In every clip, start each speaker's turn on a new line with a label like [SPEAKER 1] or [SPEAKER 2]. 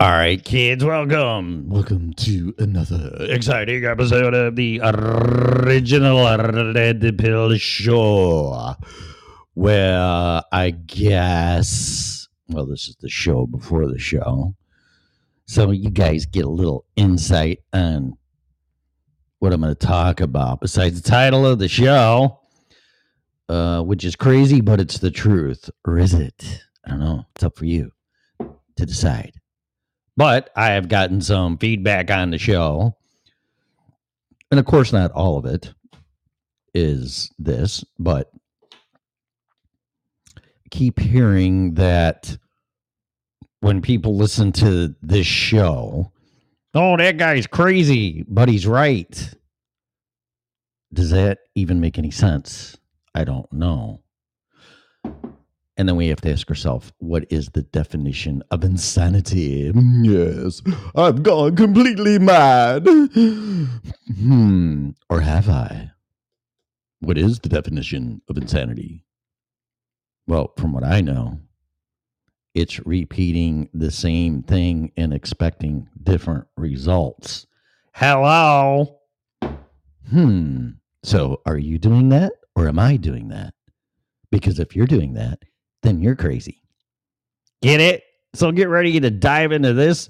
[SPEAKER 1] All right, kids, welcome. Welcome to another exciting episode of the original Red Pill Show. Where I guess, well, this is the show before the show. So you guys get a little insight on what I'm going to talk about, besides the title of the show, uh, which is crazy, but it's the truth. Or is it? I don't know. It's up for you to decide. But I have gotten some feedback on the show. And of course, not all of it is this, but keep hearing that when people listen to this show, oh, that guy's crazy, but he's right. Does that even make any sense? I don't know. And then we have to ask ourselves, what is the definition of insanity? Yes, I've gone completely mad. Hmm, or have I? What is the definition of insanity? Well, from what I know, it's repeating the same thing and expecting different results. Hello? Hmm. So are you doing that or am I doing that? Because if you're doing that, then you're crazy. Get it? So get ready to dive into this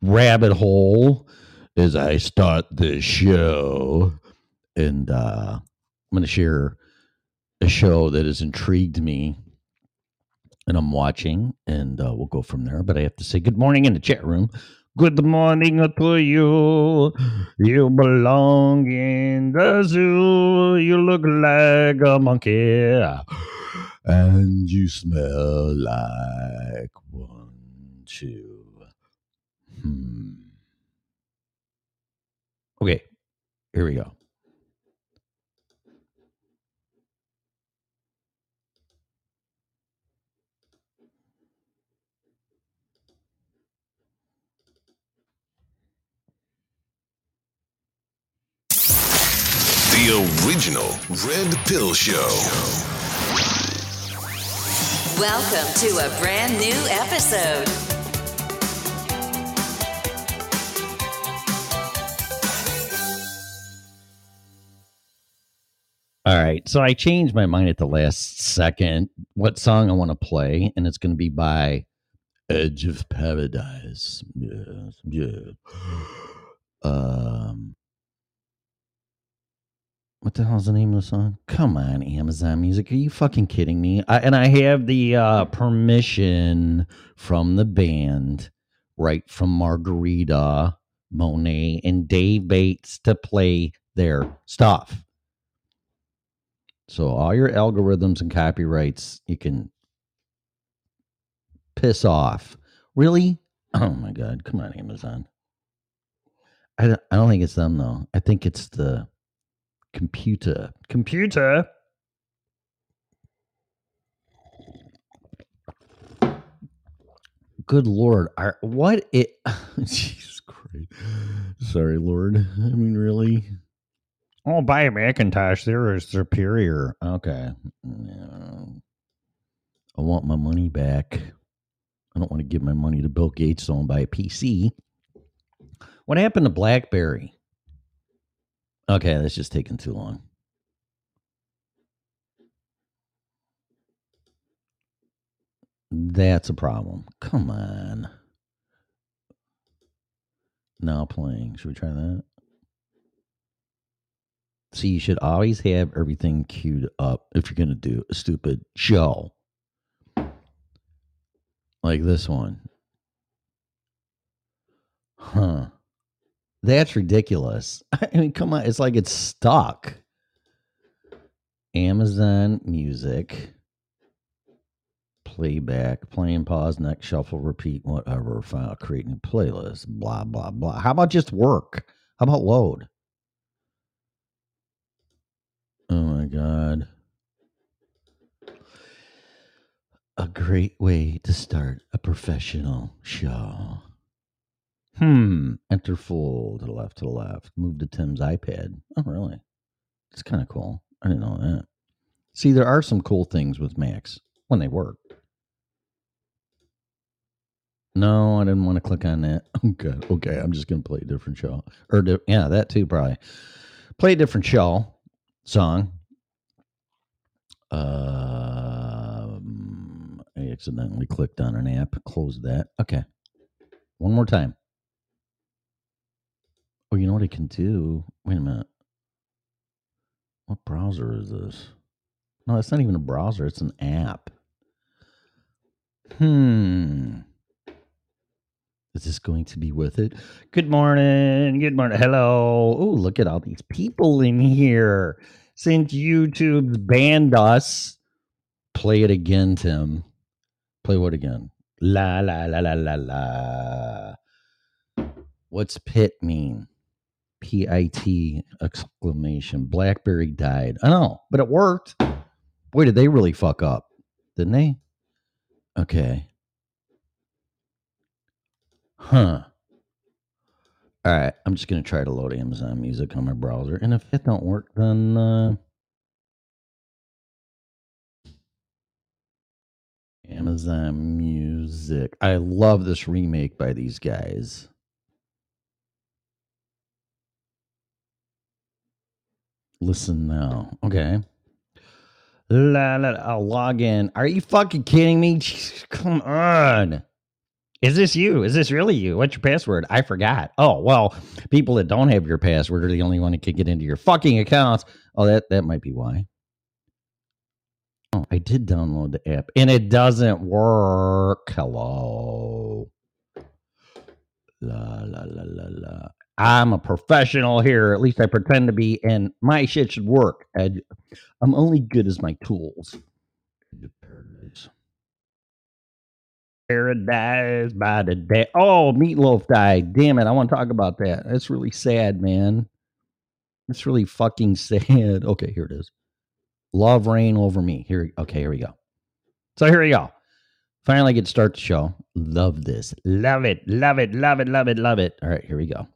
[SPEAKER 1] rabbit hole as I start the show. And uh, I'm going to share a show that has intrigued me and I'm watching, and uh, we'll go from there. But I have to say good morning in the chat room. Good morning to you. You belong in the zoo. You look like a monkey and you smell like one, too. Hmm. Okay, here we go.
[SPEAKER 2] The original Red Pill Show.
[SPEAKER 3] Welcome to a brand new episode.
[SPEAKER 1] All right, so I changed my mind at the last second what song I want to play, and it's going to be by Edge of Paradise. Yes, yeah. Um, what the hell's the name of the song? Come on, Amazon Music. Are you fucking kidding me? I, and I have the uh, permission from the band, right from Margarita, Monet, and Dave Bates to play their stuff. So all your algorithms and copyrights, you can piss off. Really? Oh my god! Come on, Amazon. I don't, I don't think it's them though. I think it's the computer. Computer. Good lord, are what it? Jesus Christ! Sorry, Lord. I mean, really. Oh, buy a Macintosh. There is superior. Okay. Yeah. I want my money back. I don't want to give my money to Bill Gates so I buy a PC. What happened to BlackBerry? Okay, that's just taking too long. That's a problem. Come on. Now playing. Should we try that? See, you should always have everything queued up if you're going to do a stupid show. Like this one. Huh. That's ridiculous. I mean, come on. It's like it's stuck. Amazon Music. Playback, playing, pause, next, shuffle, repeat, whatever, file, create new playlist, blah, blah, blah. How about just work? How about load? Oh my God. A great way to start a professional show. Hmm. Enter full to the left, to the left. Move to Tim's iPad. Oh, really? It's kind of cool. I didn't know that. See, there are some cool things with Macs when they work. No, I didn't want to click on that. Okay, okay. I'm just gonna play a different show, or di- yeah, that too probably. Play a different show song. Um, I accidentally clicked on an app. Close that. Okay, one more time. Oh, you know what I can do? Wait a minute. What browser is this? No, it's not even a browser. It's an app. Hmm. Is this going to be worth it? Good morning. Good morning. Hello. Oh, look at all these people in here. Since YouTube's banned us, play it again, Tim. Play what again? La la la la la la. What's pit mean? P I T exclamation. Blackberry died. I know, but it worked. Boy, did they really fuck up, didn't they? Okay. Huh. All right. I'm just gonna try to load Amazon Music on my browser, and if it don't work, then uh, Amazon Music. I love this remake by these guys. Listen now. Okay. La, la, la, I'll log in. Are you fucking kidding me? Come on. Is this you? Is this really you? What's your password? I forgot. Oh, well, people that don't have your password are the only one that can get into your fucking accounts. Oh, that, that might be why. Oh, I did download the app and it doesn't work. Hello. La la la la la. I'm a professional here. At least I pretend to be, and my shit should work. I, I'm only good as my tools. Paradise. By the day. Oh, Meatloaf died. Damn it. I want to talk about that. That's really sad, man. It's really fucking sad. Okay, here it is. Love Rain over me. Here, okay, here we go. So here we go. Finally get to start the show. Love this. Love it. Love it. Love it. Love it. Love it. All right, here we go.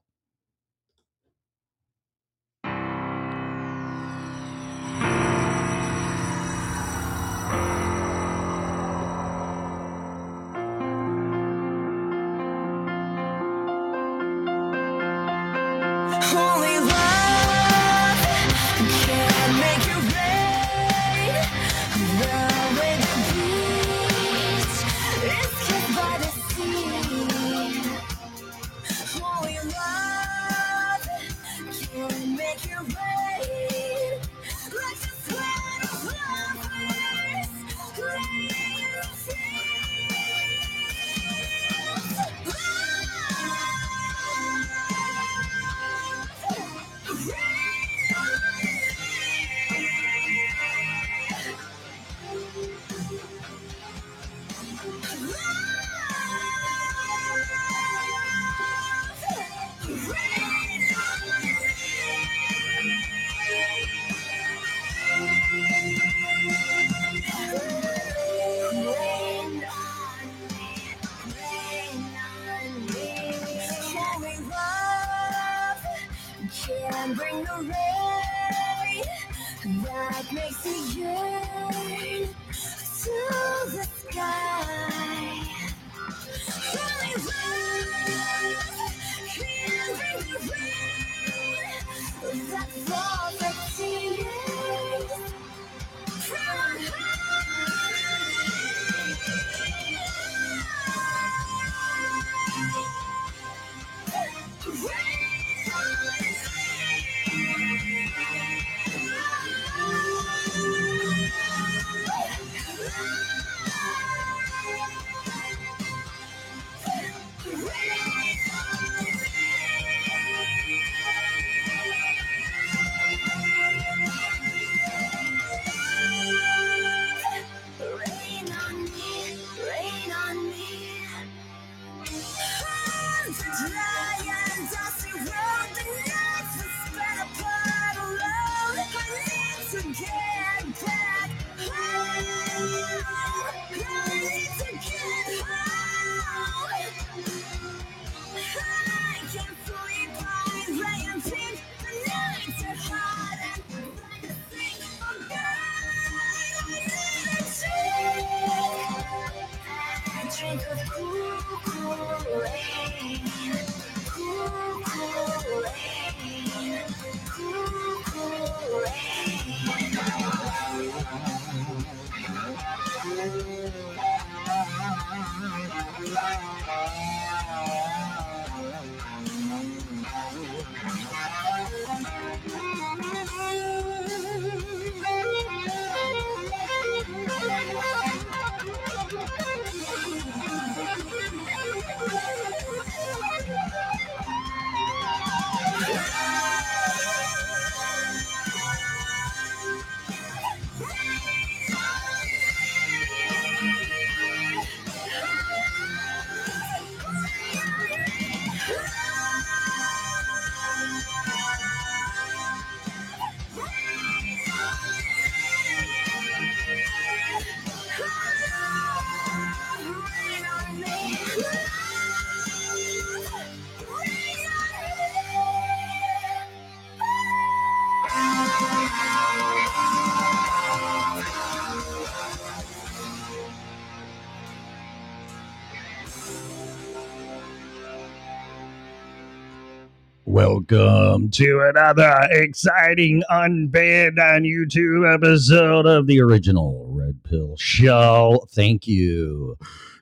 [SPEAKER 1] Welcome to another exciting Unbanned on YouTube episode of the original Red Pill Show. Thank you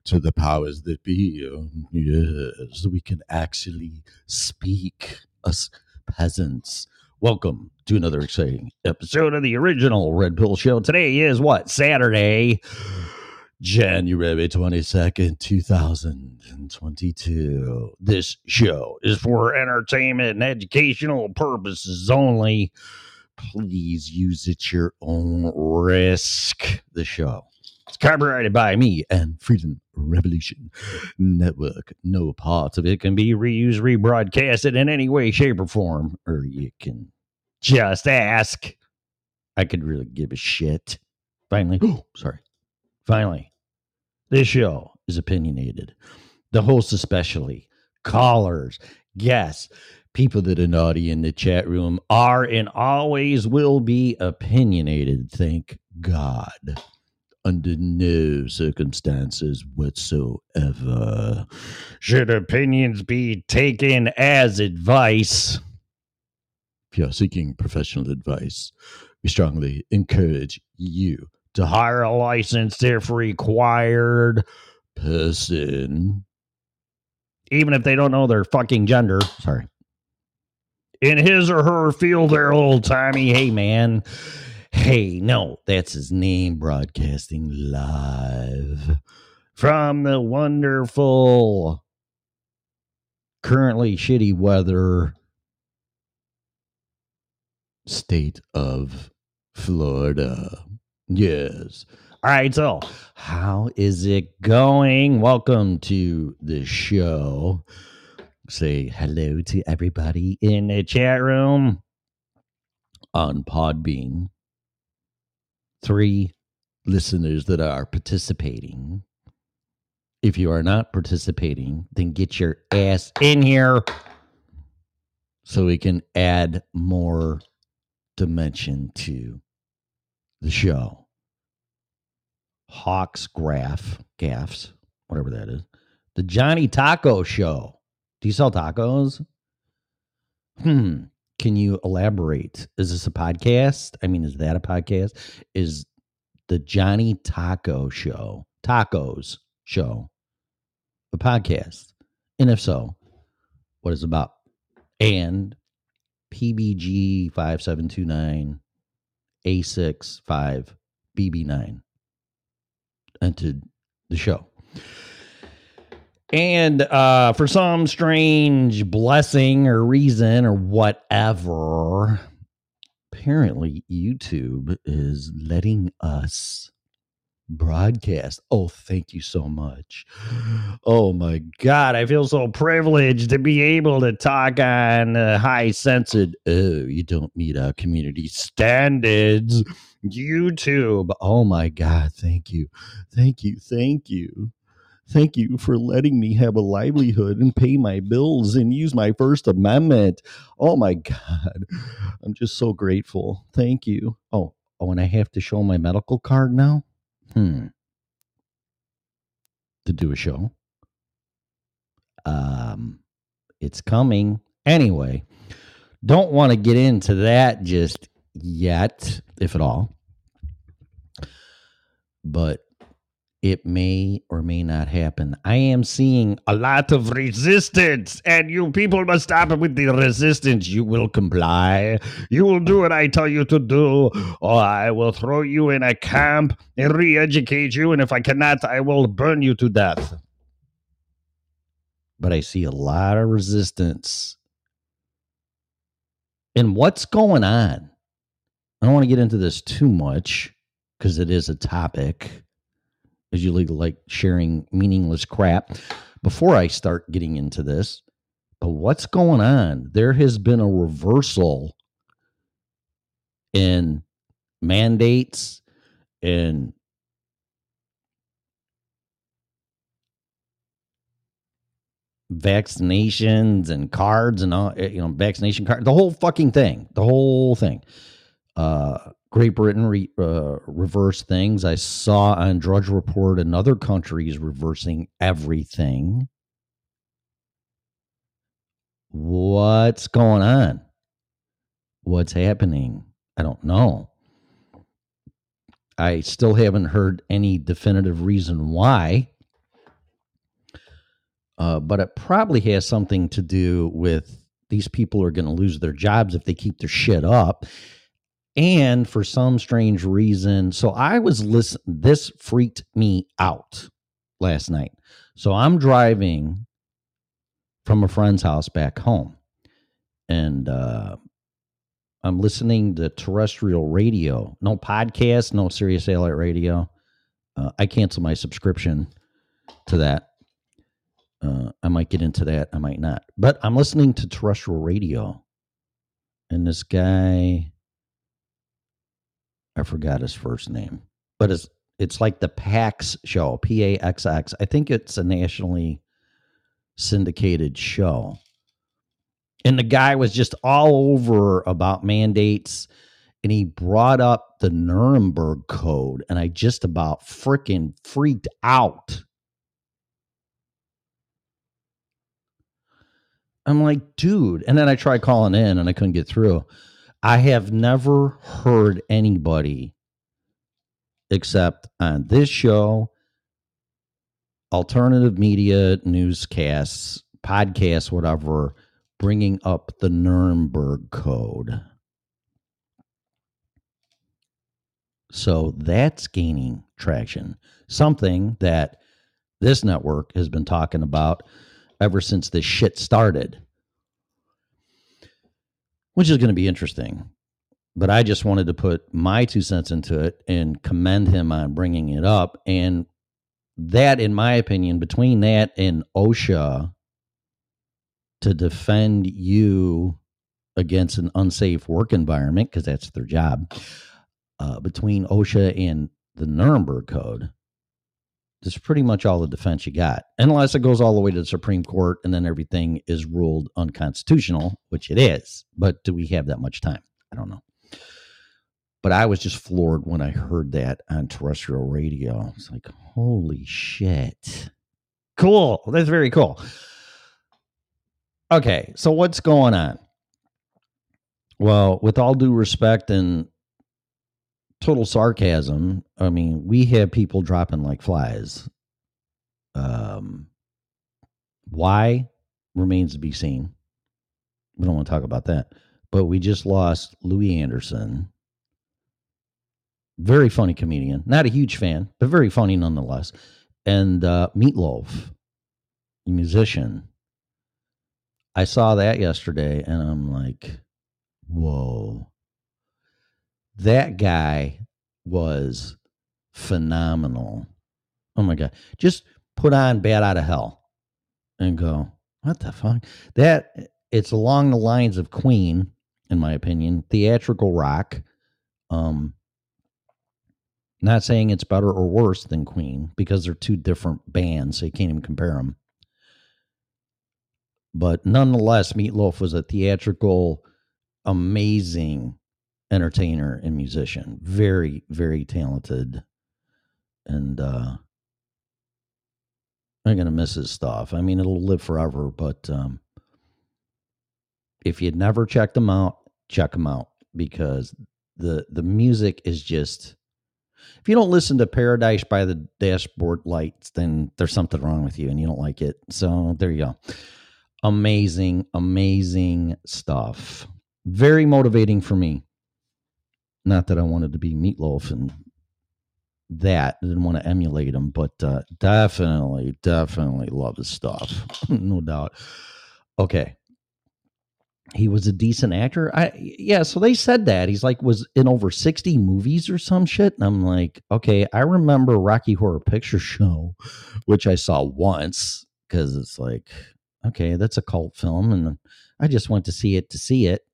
[SPEAKER 1] to the powers that be. Yes, we can actually speak, us peasants. Welcome to another exciting episode of the original Red Pill Show. Today is what? Saturday, January 22nd, 2022. This show is for entertainment and educational purposes only. Please use it at your own risk. The show. It's copyrighted by me and Freedom Revolution Network. No part of it can be reused, rebroadcasted in any way, shape, or form. Or you can just ask. I could really give a shit. Finally, sorry. Finally, this show is opinionated. The hosts, especially, callers, guests, people that are naughty in the chat room are and always will be opinionated. Thank God. Under no circumstances whatsoever should opinions be taken as advice. If you're seeking professional advice, we strongly encourage you to hire a licensed, if required, person. Even if they don't know their fucking gender. Sorry. In his or her field, they're old timey. Hey, man. Hey, no, that's his name, broadcasting live from the wonderful, currently shitty weather state of Florida. Yes. All right. So, how is it going? Welcome to the show. Say hello to everybody in the chat room on Podbean. Three listeners that are participating. If you are not participating, then get your ass in here so we can add more dimension to the show. Hawks Graph, Gaffs, whatever that is. The Johnny Taco Show. Do you sell tacos? Hmm. Can you elaborate? Is this a podcast? I mean, is that a podcast? Is the Johnny Taco Show, Tacos Show, a podcast? And if so, what is about? And PBG 5729 A65 BB9 entered the show. And uh, for some strange blessing or reason or whatever, apparently YouTube is letting us broadcast. Oh, thank you so much. Oh my God, I feel so privileged to be able to talk on uh, high censored. Oh, you don't meet our community standards. YouTube. Oh my God, thank you. Thank you. Thank you. Thank you for letting me have a livelihood and pay my bills and use my First Amendment. Oh my God. I'm just so grateful. Thank you. Oh, oh, and I have to show my medical card now? Hmm. To do a show? Um, it's coming anyway. Don't want to get into that just yet, if at all. But it may or may not happen. I am seeing a lot of resistance, and you people must stop with the resistance. You will comply. You will do what I tell you to do, or I will throw you in a camp and re educate you. And if I cannot, I will burn you to death. But I see a lot of resistance. And what's going on? I don't want to get into this too much because it is a topic is usually like sharing meaningless crap. Before I start getting into this, but what's going on? There has been a reversal in mandates and vaccinations and cards and all you know vaccination card the whole fucking thing the whole thing uh Great Britain re, uh, reversed things. I saw on Drudge Report another country is reversing everything. What's going on? What's happening? I don't know. I still haven't heard any definitive reason why. Uh, but it probably has something to do with these people are going to lose their jobs if they keep their shit up and for some strange reason so i was listen this freaked me out last night. So i'm driving from a friend's house back home and uh i'm listening to terrestrial radio no podcast no Sirius satellite radio. Uh, i cancel my subscription to that. Uh, i might get into that i might not. But i'm listening to terrestrial radio and this guy I forgot his first name, but it's it's like the PAX show, P A X X. I think it's a nationally syndicated show. And the guy was just all over about mandates and he brought up the Nuremberg Code and I just about freaking freaked out. I'm like, dude. And then I tried calling in and I couldn't get through. I have never heard anybody except on this show, alternative media, newscasts, podcasts, whatever, bringing up the Nuremberg Code. So that's gaining traction. Something that this network has been talking about ever since this shit started which is going to be interesting. But I just wanted to put my two cents into it and commend him on bringing it up. And that, in my opinion, between that and OSHA to defend you against an unsafe work environment, because that's their job, uh, between OSHA and the Nuremberg Code, that's pretty much all the defense you got, unless it goes all the way to the Supreme Court and then everything is ruled unconstitutional, which it is. But do we have that much time? I don't know. But I was just floored when I heard that on terrestrial radio. It's like, holy shit. Cool. That's very cool. Okay, so what's going on? Well, with all due respect and total sarcasm, I mean, we have people dropping like flies. Um, why remains to be seen. We don't want to talk about that. But we just lost Louie Anderson. Very funny comedian. Not a huge fan, but very funny nonetheless. And uh, Meatloaf, musician. I saw that yesterday and I'm like, whoa that guy was phenomenal. Oh my god! Just put on "Bat Out of Hell" and go, "What the fuck?" That it's along the lines of Queen, in my opinion, theatrical rock. Um, not saying it's better or worse than Queen because they're two different bands, so you can't even compare them. But nonetheless, Meatloaf was a theatrical, amazing entertainer and musician. Very, very talented. And uh I'm gonna miss his stuff. I mean, it'll live forever. But um, if you'd never checked them out, check them out because the the music is just. If you don't listen to Paradise by the Dashboard Lights, then there's something wrong with you and you don't like it. So there you go. Amazing, amazing stuff. Very motivating for me. Not that I wanted to be meatloaf and that. I didn't want to emulate him, but uh, definitely, definitely love his stuff. no doubt. Okay. He was a decent actor. I yeah, so they said that. He's like was in over 60 movies or some shit. And I'm like, okay, I remember Rocky Horror Picture Show, which I saw once because it's like, okay, that's a cult film. And I just went to see it to see it.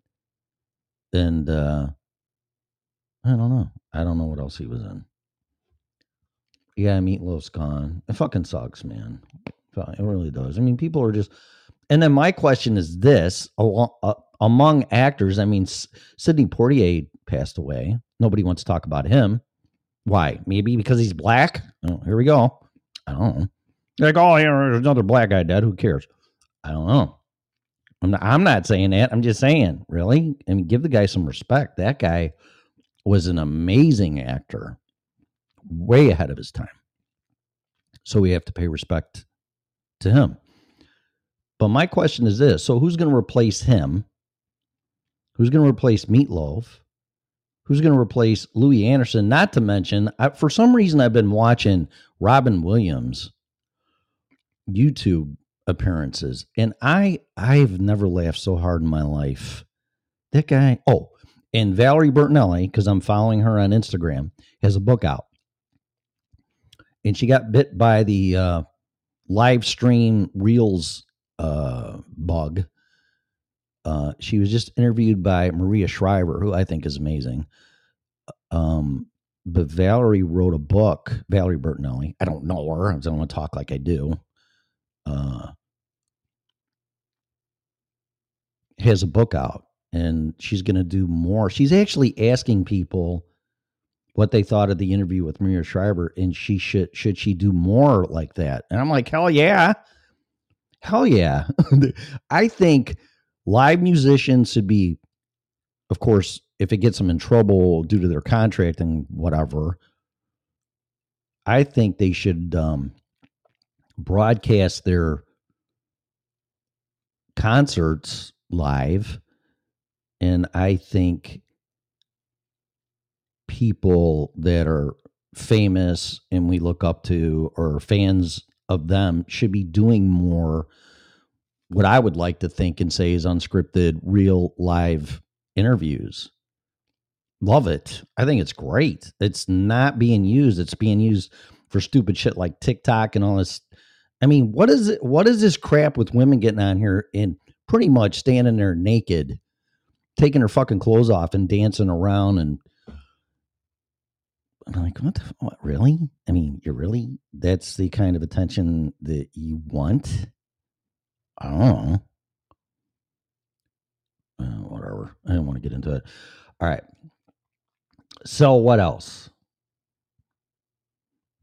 [SPEAKER 1] And uh I don't know. I don't know what else he was in. Yeah, Meatloaf's gone. It fucking sucks, man. It really does. I mean, people are just. And then my question is this: among actors, I mean, Sidney Poitier passed away. Nobody wants to talk about him. Why? Maybe because he's black. Oh, here we go. I don't know. Like, oh, here, there's another black guy dead. Who cares? I don't know. I'm not. I'm not saying that. I'm just saying, really. I mean, give the guy some respect. That guy was an amazing actor, way ahead of his time. So we have to pay respect to him. But my question is this so who's going to replace him? Who's going to replace Meatloaf? Who's going to replace Louie Anderson? Not to mention, I, for some reason, I've been watching Robin Williams YouTube appearances, and I I've never laughed so hard in my life. That guy. Oh, and Valerie Bertinelli, because I'm following her on Instagram, has a book out, and she got bit by the uh, live stream reels uh, bug. Uh, she was just interviewed by Maria Shriver, who I think is amazing. Um, but Valerie wrote a book. Valerie Bertinelli. I don't know her. I don't want to talk like I do. Uh, has a book out, and she's going to do more. She's actually asking people what they thought of the interview with Maria Shriver, and she should should she do more like that? And I'm like, hell yeah, hell yeah. I think live musicians should be, of course, if it gets them in trouble due to their contract and whatever. I think they should um, broadcast their concerts live, and I think people that are famous and we look up to or fans of them should be doing more what I would like to think and say is unscripted, real live interviews. Love it. I think it's great. It's not being used. It's being used for stupid shit like TikTok and all this. I mean, what is it? What is this crap with women getting on here and pretty much standing there naked, taking her fucking clothes off and dancing around and I'm like, what the what really? I mean, you really that's the kind of attention that you want? I don't know. Uh, whatever. I don't want to get into it. All right. So what else?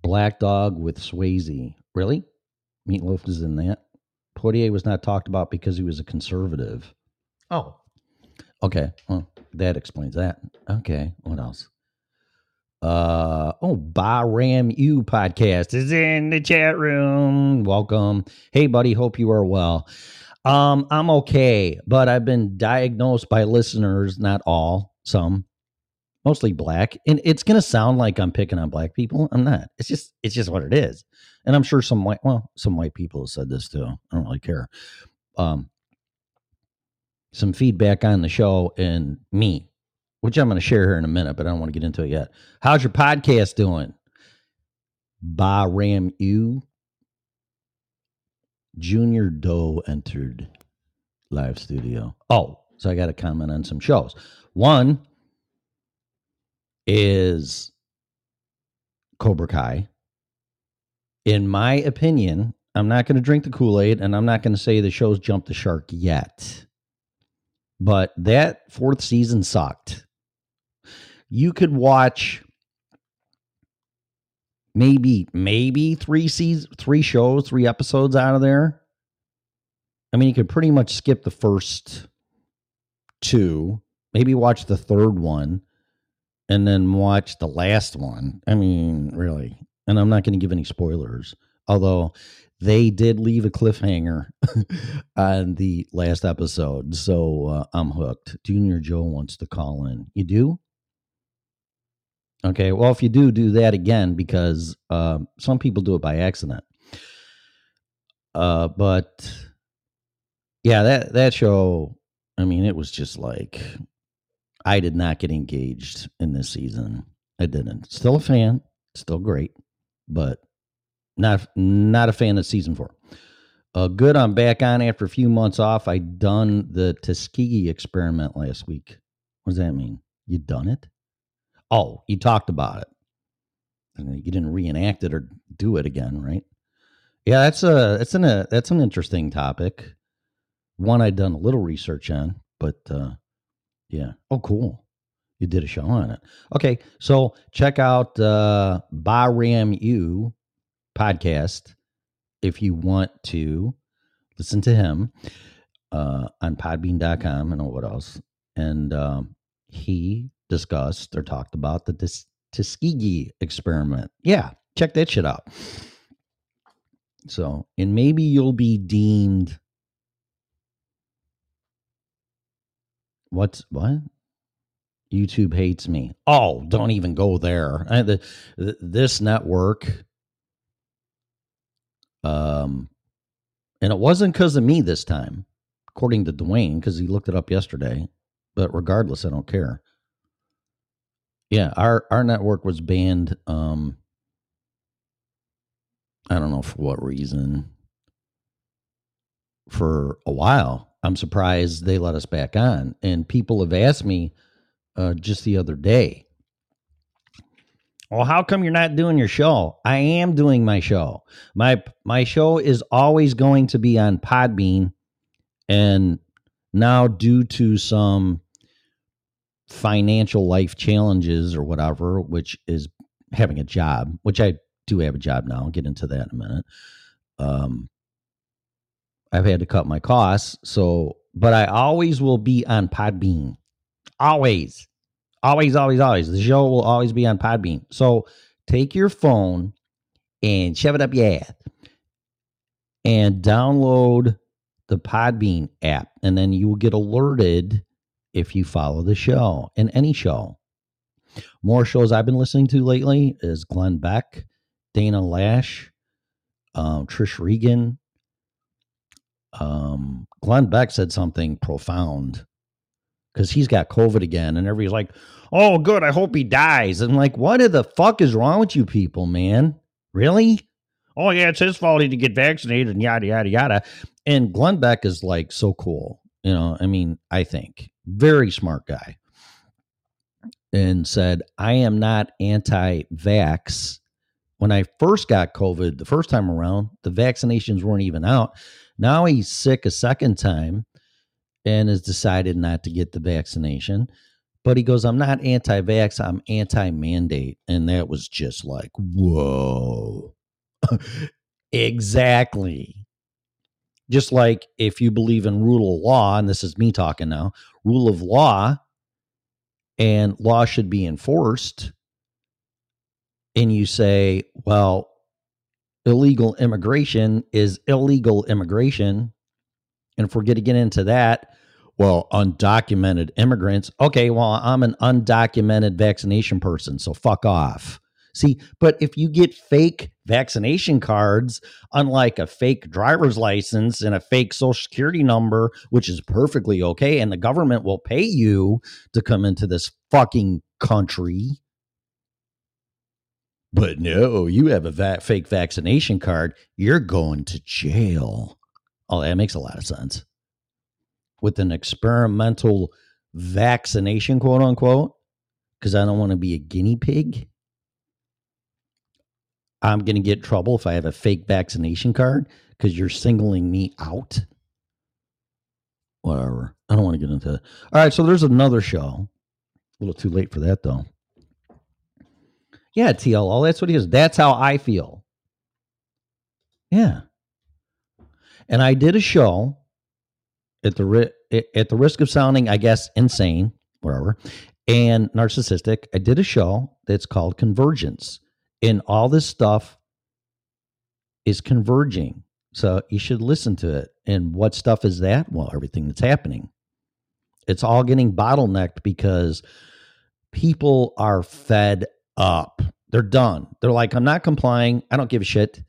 [SPEAKER 1] Black Dog with Swayze. Really? Meatloaf is in that. Poitier was not talked about because he was a conservative. Oh. Okay. Well, that explains that. Okay. What else? Uh oh, Bahram U podcast is in the chat room. Welcome. Hey buddy, hope you are well. Um, I'm okay, but I've been diagnosed by listeners, not all, some, mostly black. And it's gonna sound like I'm picking on black people. I'm not. It's just it's just what it is. And I'm sure some white well, some white people have said this too. I don't really care. Um some feedback on the show and me which I'm going to share here in a minute, but I don't want to get into it yet. How's your podcast doing? Bahram U. Junior Doe entered live studio. Oh, so I got to comment on some shows. One is Cobra Kai. In my opinion, I'm not going to drink the Kool Aid and I'm not going to say the show's jumped the shark yet. But that fourth season sucked you could watch maybe maybe three seasons, three shows, three episodes out of there. I mean, you could pretty much skip the first two, maybe watch the third one, and then watch the last one. I mean, really. And I'm not going to give any spoilers, although they did leave a cliffhanger on the last episode. So uh, I'm hooked. Junior Joe wants to call in. You do? Okay. Well, if you do, do that again because um, some people do it by accident. Uh, but yeah, that that show. I mean, it was just like I did not get engaged in this season. I didn't. Still a fan. Still great, but not not a fan of season four. Uh, good. I'm back on after a few months off. I done the Tuskegee experiment last week. What does that mean? You done it? Oh, you talked about it. You didn't reenact it or do it again, right? Yeah, that's a that's an a, that's an interesting topic. One I'd done a little research on, but uh, yeah. Oh, cool. You did a show on it. Okay, so check out uh, Bahram U podcast if you want to listen to him uh, on podbean.com and what else. And um, he discussed or talked about the Tus- Tuskegee experiment. Yeah, check that shit out. So, and maybe you'll be deemed what's what? YouTube hates me. Oh, don't even go there. I, the, th- this network um, and it wasn't because of me this time, according to Dwayne, because he looked it up yesterday. But regardless, I don't care. Yeah, our our network was banned. Um, I don't know for what reason. For a while, I'm surprised they let us back on. And people have asked me uh, just the other day, well, how come you're not doing your show? I am doing my show. My my show is always going to be on Podbean and now due to some financial life challenges or whatever, which is having a job, which I do have a job now. I'll get into that in a minute. Um I've had to cut my costs, so but I always will be on Podbean. Always. Always, always, always. The show will always be on Podbean. So take your phone and shove it up your ass and download the Podbean app. And then you will get alerted if you follow the show and any show. More shows I've been listening to lately is Glenn Beck, Dana Loesch, um, Trish Regan. Um, Glenn Beck said something profound because he's got COVID again, and everybody's like, "Oh, good. I hope he dies." And like, what the fuck is wrong with you people, man? Really? Oh yeah, it's his fault he didn't get vaccinated, and yada yada yada. And Glenn Beck is like so cool, you know. I mean, I think very smart guy, and said, "I am not anti-vax." When I first got COVID the first time around, the vaccinations weren't even out. Now he's sick a second time and has decided not to get the vaccination. But he goes, I'm not anti vax, I'm anti mandate. And that was just like, whoa. exactly. Just like if you believe in rule of law, and this is me talking now, rule of law and law should be enforced. And you say, well, illegal immigration is illegal immigration. And if we're going to get into that, well, undocumented immigrants. Okay, well, I'm an undocumented vaccination person, so fuck off. See, but if you get fake vaccination cards, unlike a fake driver's license and a fake social security number, which is perfectly okay, and the government will pay you to come into this fucking country. But no, you have a va- fake vaccination card, you're going to jail. Oh, that makes a lot of sense. With an experimental vaccination, quote unquote, because I don't want to be a guinea pig. I'm going to get trouble if I have a fake vaccination card because you're singling me out. Whatever. I don't want to get into that. All right. So there's another show. A little too late for that, though. Yeah, TLO. That's what he is. That's how I feel. Yeah. And I did a show at the ri- at the risk of sounding, I guess, insane, whatever, and narcissistic. I did a show that's called Convergence, and all this stuff is converging. So you should listen to it. And what stuff is that? Well, everything that's happening. It's all getting bottlenecked because people are fed up. They're done. They're like, I'm not complying. I don't give a shit.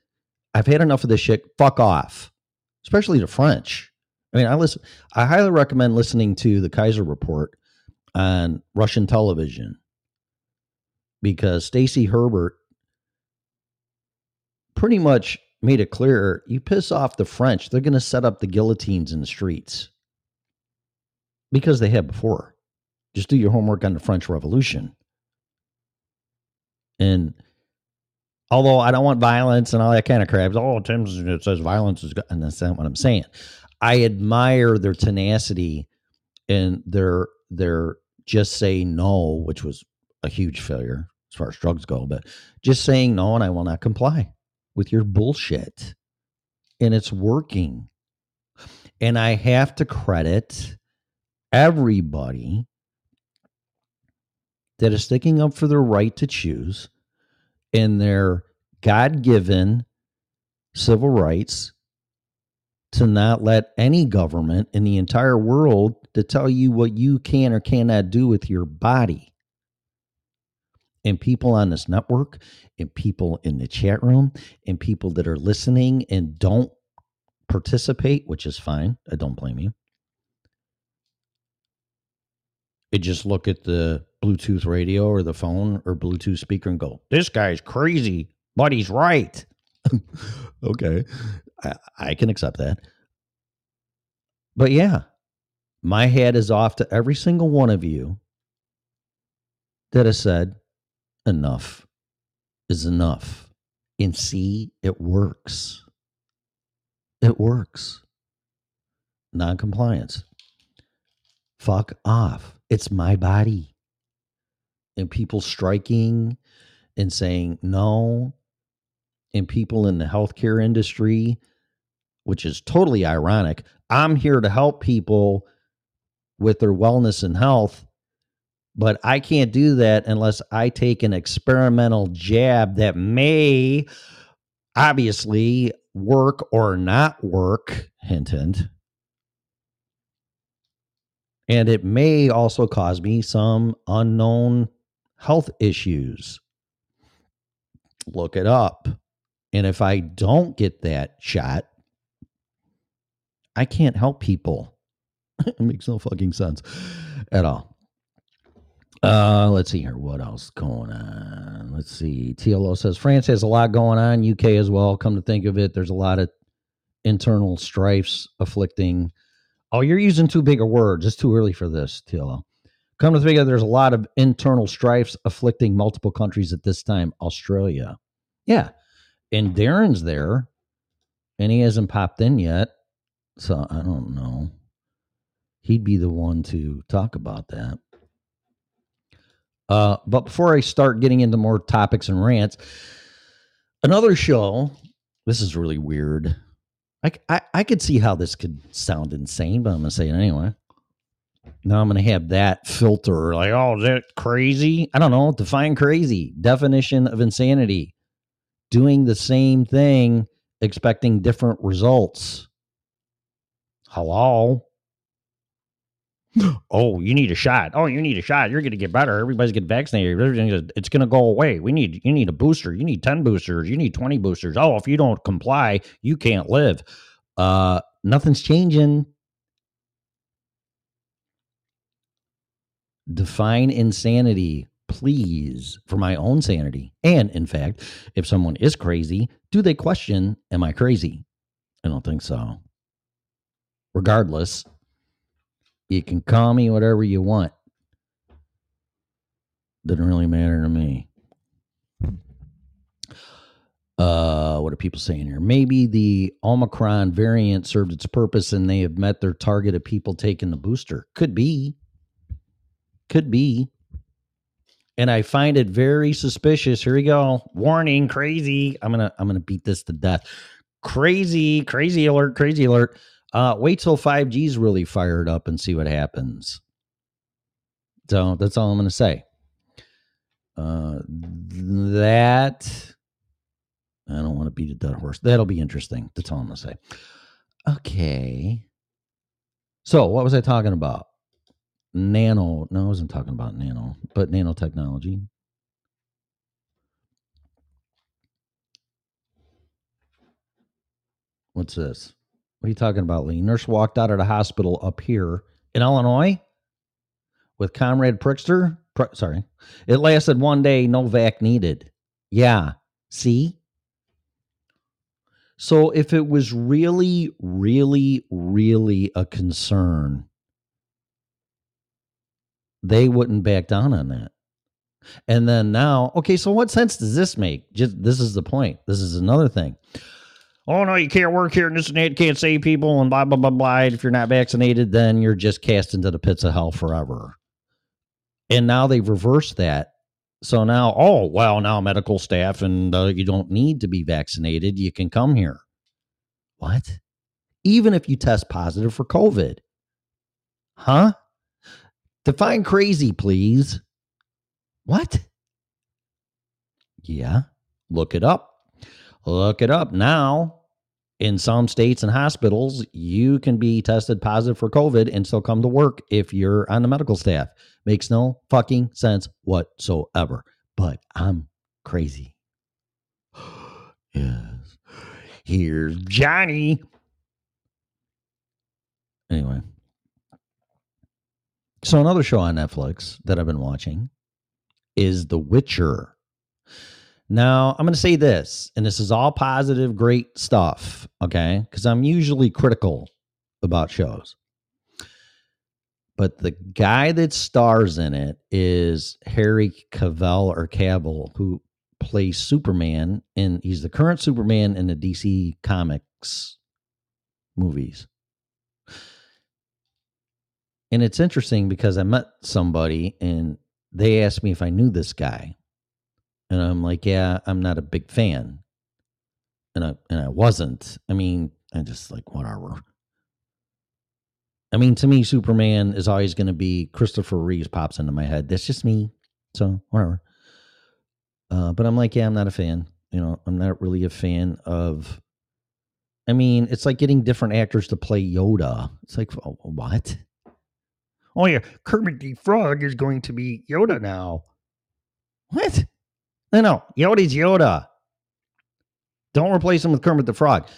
[SPEAKER 1] I've had enough of this shit. Fuck off. Especially the French. I mean, I listen. I highly recommend listening to the Kaiser Report on Russian television because Stacy Herbert pretty much made it clear you piss off the French, they're going to set up the guillotines in the streets because they have before. Just do your homework on the French Revolution. And although I don't want violence and all that kind of crap, oh, Tim says violence is good, and that's not what I'm saying. I admire their tenacity and their their just say no, which was a huge failure as far as drugs go, but just saying no and I will not comply with your bullshit. And it's working. And I have to credit everybody that is sticking up for their right to choose and their God given civil rights to not let any government in the entire world to tell you what you can or cannot do with your body. And people on this network, and people in the chat room, and people that are listening and don't participate, which is fine. I don't blame you. They just look at the Bluetooth radio or the phone or Bluetooth speaker and go, This guy's crazy, but he's right. okay. I, I can accept that. But yeah, my hat is off to every single one of you that has said, enough is enough. And see, it works. It works. Non-compliance. Fuck off. It's my body. And people striking and saying no, and people in the healthcare industry, which is totally ironic. I'm here to help people with their wellness and health, but I can't do that unless I take an experimental jab that may obviously work or not work. Hint, hint. And it may also cause me some unknown health issues. Look it up. And if I don't get that shot, I can't help people. it makes no fucking sense at all. Uh, let's see here. What else going on? Let's see. TLO says France has a lot going on. UK as well. Come to think of it, there's a lot of internal strifes afflicting. Oh, you're using too big a word. It's too early for this, TLO. Come to think of it, there's a lot of internal strifes afflicting multiple countries at this time. Australia. Yeah. And Darren's there, and he hasn't popped in yet. So I don't know. He'd be the one to talk about that. Uh, but before I start getting into more topics and rants, another show. This is really weird. I, I, I could see how this could sound insane, but I'm going to say it anyway. Now I'm going to have that filter like, oh, is that crazy? I don't know. Define crazy. Definition of insanity. Doing the same thing, expecting different results. Hello? Oh, you need a shot. Oh, you need a shot. You're going to get better. Everybody's getting vaccinated. It's going to go away. We need you need a booster. You need 10 boosters. You need 20 boosters. Oh, if you don't comply, you can't live. Uh nothing's changing. Define insanity, please, for my own sanity. And in fact, if someone is crazy, do they question, am I crazy? I don't think so. Regardless, you can call me whatever you want. Doesn't really matter to me. Uh, what are people saying here? Maybe the Omicron variant served its purpose and they have met their target of people taking the booster. Could be. Could be. And I find it very suspicious. Here we go. Warning, crazy. I'm gonna I'm gonna beat this to death. Crazy, crazy alert, crazy alert. Uh, wait till 5G's really fired up and see what happens. So that's all I'm gonna say. Uh, that I don't want to beat a dead horse. That'll be interesting. That's all I'm gonna say. Okay. So what was I talking about? Nano. No, I wasn't talking about nano, but nanotechnology. What's this? What are you talking about, Lee? Nurse walked out of the hospital up here in Illinois with Comrade Pritzker. Pr- sorry. It lasted one day, no vac needed. Yeah. See? So if it was really, really, really a concern, they wouldn't back down on that. And then now, okay, so what sense does this make? Just this is the point. This is another thing. Oh no, you can't work here and this and that, can't save people and blah blah blah blah. If you're not vaccinated, then you're just cast into the pits of hell forever. And now they've reversed that. So now, oh well, now medical staff and uh, you don't need to be vaccinated. You can come here. What? Even if you test positive for COVID, huh? Define crazy, please. What? Yeah, look it up. Look it up now. In some states and hospitals, you can be tested positive for COVID and still come to work if you're on the medical staff. Makes no fucking sense whatsoever. But I'm crazy. yes. Here's Johnny. Anyway. So another show on Netflix that I've been watching is The Witcher. Now, I'm going to say this, and this is all positive, great stuff, okay? Because I'm usually critical about shows. But the guy that stars in it is Harry Cavill or Cavill, who plays Superman, and he's the current Superman in the DC Comics movies. And it's interesting because I met somebody and they asked me if I knew this guy. And I'm like, yeah, I'm not a big fan. And I and I wasn't. I mean, I just like whatever. I mean, to me, Superman is always going to be Christopher Reeves pops into my head. That's just me. So whatever. Uh, but I'm like, yeah, I'm not a fan. You know, I'm not really a fan of. I mean, it's like getting different actors to play Yoda. It's like, what? Oh yeah, Kermit the Frog is going to be Yoda now. What? No, no, Yoda's Yoda. Don't replace him with Kermit the Frog.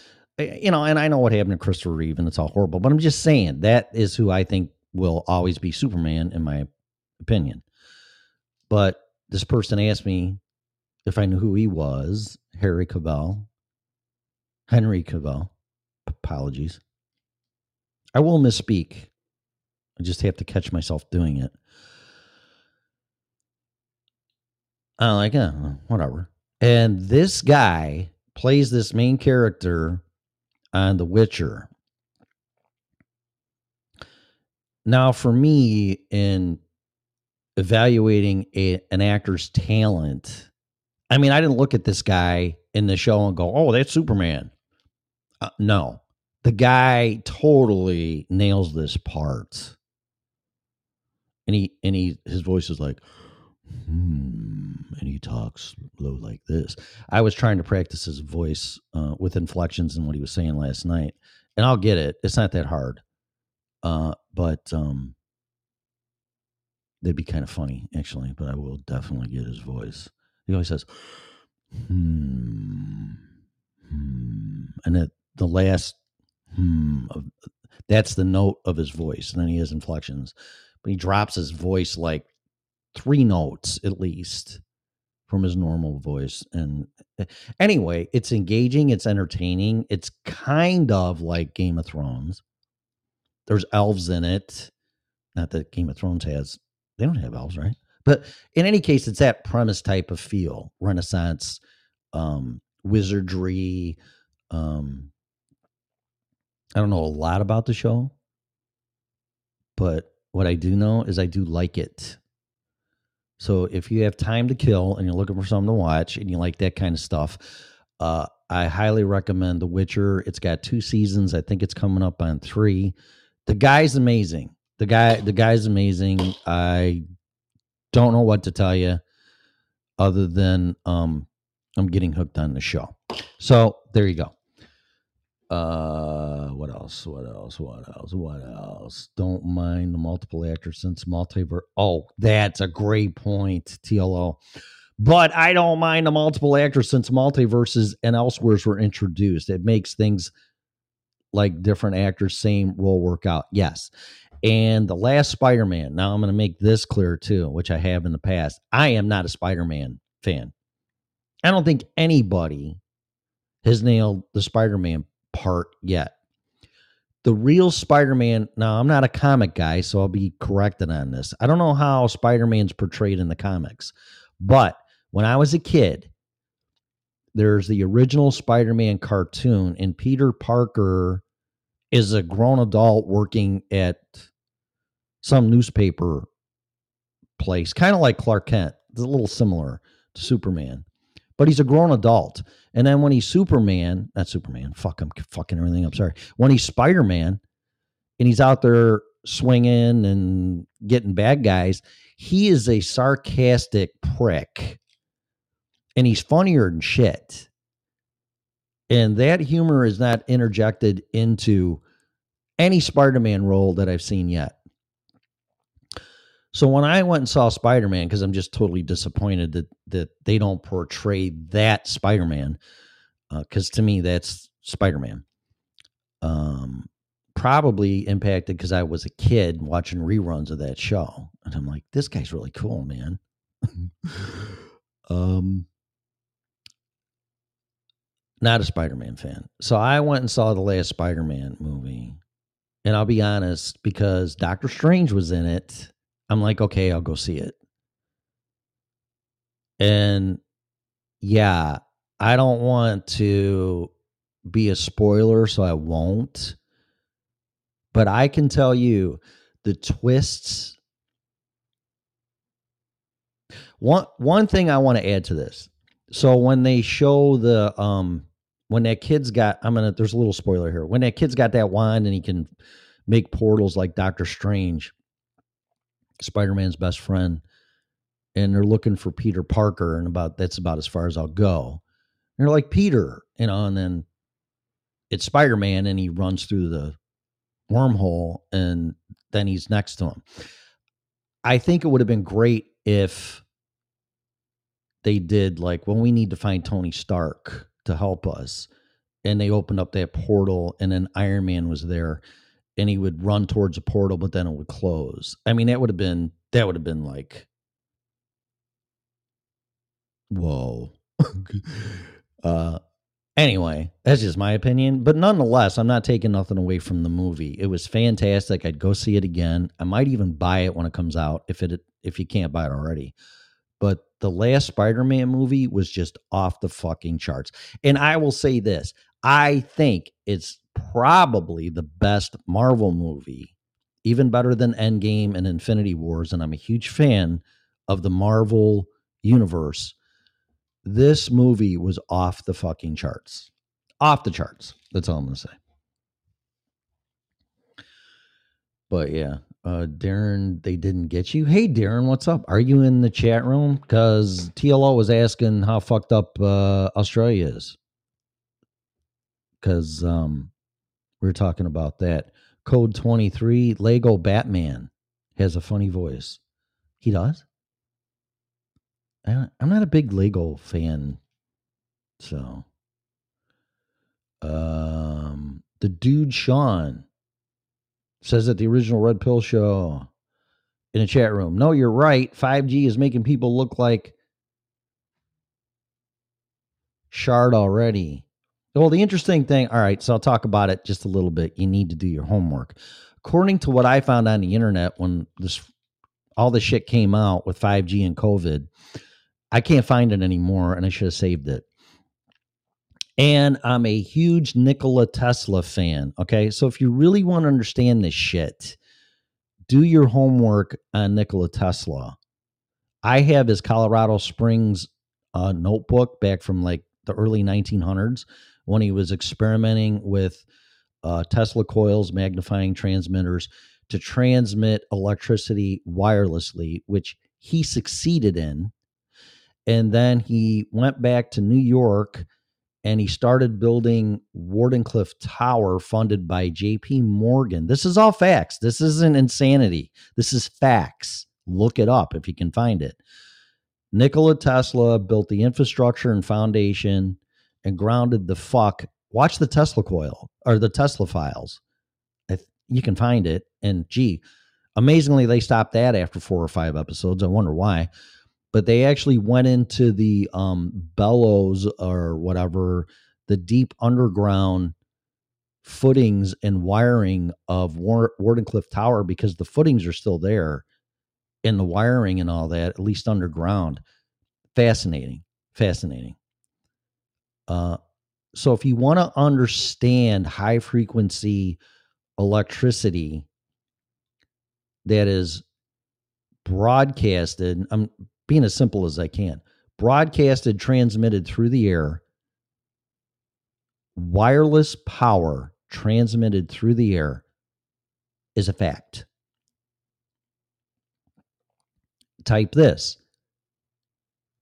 [SPEAKER 1] Uh, You know, and I know what happened to Christopher Reeve, and it's all horrible. But I'm just saying that is who I think will always be Superman, in my opinion. But this person asked me if I knew who he was, Harry Cavill, Henry Cavill. Apologies. I will misspeak. I just have to catch myself doing it. I'm like, yeah, whatever. And this guy plays this main character on The Witcher. Now, for me, in evaluating a, an actor's talent, I mean, I didn't look at this guy in the show and go, oh, that's Superman. Uh, no, the guy totally nails this part. And he, and he, his voice is like, hmm, and he talks low like this. I was trying to practice his voice uh, with inflections and what he was saying last night, and I'll get it. It's not that hard, uh, but um, that'd be kind of funny actually. But I will definitely get his voice. He always says, "Hmm, hmm," and at the last "hmm," of, that's the note of his voice, and then he has inflections. But he drops his voice like three notes at least from his normal voice. And eh, anyway, it's engaging, it's entertaining, it's kind of like Game of Thrones. There's elves in it. Not that Game of Thrones has, they don't have elves, right? But in any case, it's that premise type of feel Renaissance, um, wizardry. Um, I don't know a lot about the show, but what I do know is I do like it. So if you have time to kill and you're looking for something to watch and you like that kind of stuff, uh, I highly recommend The Witcher. It's got two seasons. I think it's coming up on three. The guy's amazing. The guy, the guy's amazing. I don't know what to tell you other than um, I'm getting hooked on the show. So there you go. Uh, what else? What else? What else? What else? Don't mind the multiple actors since multiverse. Oh, that's a great point, TLO. But I don't mind the multiple actors since multiverses and elsewheres were introduced. It makes things like different actors, same role work out. Yes. And the last Spider Man, now I'm going to make this clear too, which I have in the past. I am not a Spider Man fan. I don't think anybody has nailed the Spider Man part yet. The real Spider Man, now I'm not a comic guy, so I'll be corrected on this. I don't know how Spider Man's portrayed in the comics, but when I was a kid, there's the original Spider Man cartoon, and Peter Parker is a grown adult working at some newspaper place, kind of like Clark Kent. It's a little similar to Superman, but he's a grown adult. And then when he's Superman, not Superman, fuck, I'm fucking everything up. Sorry. When he's Spider Man and he's out there swinging and getting bad guys, he is a sarcastic prick and he's funnier than shit. And that humor is not interjected into any Spider Man role that I've seen yet. So when I went and saw Spider Man, because I'm just totally disappointed that that they don't portray that Spider Man, because to me that's Spider Man. Um, probably impacted because I was a kid watching reruns of that show, and I'm like, this guy's really cool, man. um, not a Spider-Man fan. So I went and saw the last Spider-Man movie. And I'll be honest, because Doctor Strange was in it, I'm like, okay, I'll go see it. And yeah, I don't want to be a spoiler, so I won't. But I can tell you the twists. One one thing I want to add to this. So when they show the um when that kid's got I'm gonna there's a little spoiler here. When that kid's got that wand and he can make portals like Doctor Strange, Spider-Man's best friend, and they're looking for Peter Parker, and about that's about as far as I'll go. And they're like, Peter, you know, and then it's Spider-Man and he runs through the wormhole and then he's next to him. I think it would have been great if they did like when we need to find Tony Stark to help us. And they opened up that portal, and then Iron Man was there, and he would run towards a portal, but then it would close. I mean, that would have been that would have been like, whoa. uh, anyway, that's just my opinion. But nonetheless, I'm not taking nothing away from the movie. It was fantastic. I'd go see it again. I might even buy it when it comes out if it if you can't buy it already. But the last Spider-Man movie was just off the fucking charts. And I will say this, I think it's probably the best Marvel movie, even better than Endgame and Infinity Wars and I'm a huge fan of the Marvel universe. This movie was off the fucking charts. Off the charts. That's all I'm going to say. But yeah, uh, Darren, they didn't get you. Hey, Darren, what's up? Are you in the chat room? Because TLO was asking how fucked up uh, Australia is. Because um, we were talking about that. Code 23, Lego Batman has a funny voice. He does? I'm not a big Lego fan. So, um, the dude Sean says that the original Red Pill show in a chat room. No, you're right. 5G is making people look like shard already. Well, the interesting thing, all right, so I'll talk about it just a little bit. You need to do your homework. According to what I found on the internet when this all this shit came out with 5G and COVID, I can't find it anymore and I should have saved it. And I'm a huge Nikola Tesla fan. Okay. So if you really want to understand this shit, do your homework on Nikola Tesla. I have his Colorado Springs uh, notebook back from like the early 1900s when he was experimenting with uh, Tesla coils, magnifying transmitters to transmit electricity wirelessly, which he succeeded in. And then he went back to New York and he started building Wardenclyffe Tower funded by JP Morgan. This is all facts. This isn't insanity. This is facts. Look it up if you can find it. Nikola Tesla built the infrastructure and foundation and grounded the fuck. Watch the Tesla coil or the Tesla files. If you can find it. And gee, amazingly, they stopped that after four or five episodes. I wonder why. But they actually went into the um, bellows or whatever, the deep underground footings and wiring of War- Wardenclyffe Tower because the footings are still there and the wiring and all that, at least underground. Fascinating. Fascinating. Uh, so if you want to understand high frequency electricity that is broadcasted, I'm being as simple as I can, broadcasted, transmitted through the air, wireless power transmitted through the air is a fact. Type this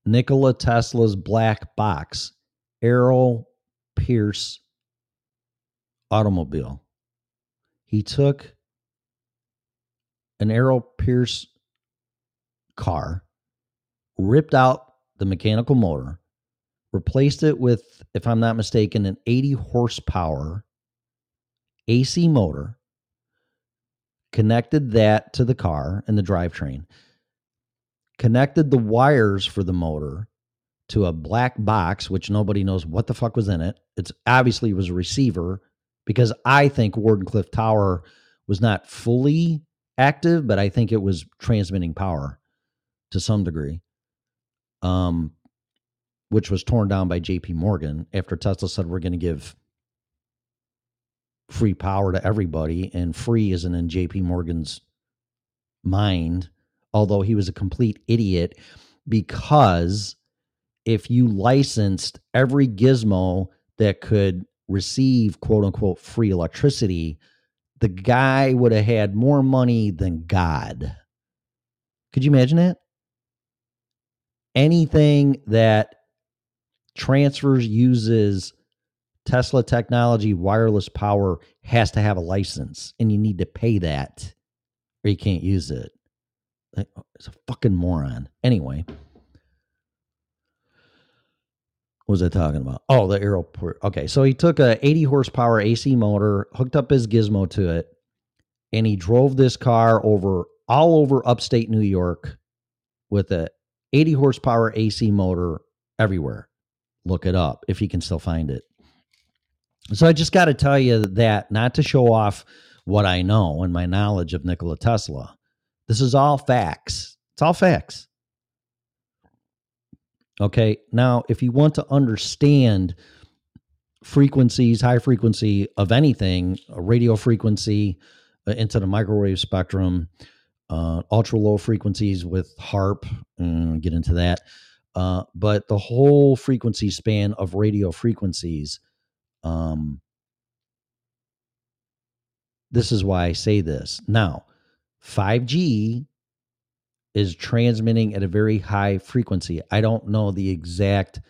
[SPEAKER 1] Nikola Tesla's black box, Errol Pierce automobile. He took an Errol Pierce car, ripped out the mechanical motor, replaced it with, if I'm not mistaken, an 80 horsepower AC motor, connected that to the car and the drivetrain, connected the wires for the motor to a black box, which nobody knows what the fuck was in it. It's obviously was a receiver because I think Wardenclyffe Tower was not fully active, but I think it was transmitting power to some degree. Um, which was torn down by JP Morgan after Tesla said we're going to give free power to everybody, and free isn't in JP Morgan's mind, although he was a complete idiot because if you licensed every gizmo that could receive quote unquote free electricity, the guy would have had more money than God. Could you imagine that? Anything that transfers uses Tesla technology, wireless power has to have a license, and you need to pay that or you can't use it. Like, oh, It's a fucking moron. Anyway, was I talking about? Oh, the aeroport. Okay, so he took a 80 horsepower AC motor, hooked up his gizmo to it, and he drove this car over all over upstate New York with a 80 horsepower AC motor everywhere. Look it up if you can still find it. So I just got to tell you that not to show off what I know and my knowledge of Nikola Tesla. This is all facts. It's all facts. Okay. Now, if you want to understand frequencies, high frequency of anything, a radio frequency uh, into the microwave spectrum, uh, ultra low frequencies with HAARP, mm, get into that. Uh, but the whole frequency span of radio frequencies, um, this is why I say this. Now, 5G is transmitting at a very high frequency. I don't know the exact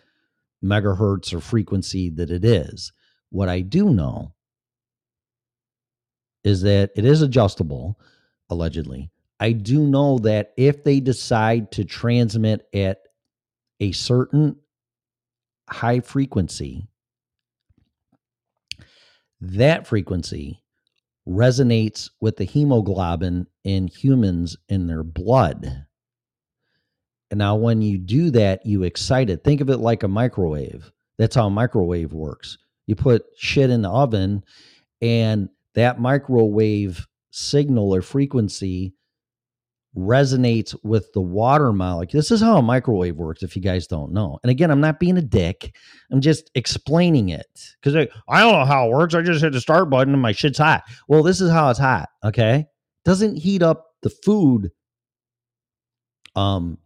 [SPEAKER 1] megahertz or frequency that it is. What I do know is that it is adjustable, allegedly. I do know that if they decide to transmit at a certain high frequency, that frequency resonates with the hemoglobin in humans in their blood. And now, when you do that, you excite it. Think of it like a microwave. That's how a microwave works. You put shit in the oven, and that microwave signal or frequency resonates with the water molecule. This is how a microwave works, if you guys don't know. And again, I'm not being a dick. I'm just explaining it because I, don't know how it works. I just hit the start button and my shit's hot. Well, this is how it's hot. Okay, doesn't heat up the food um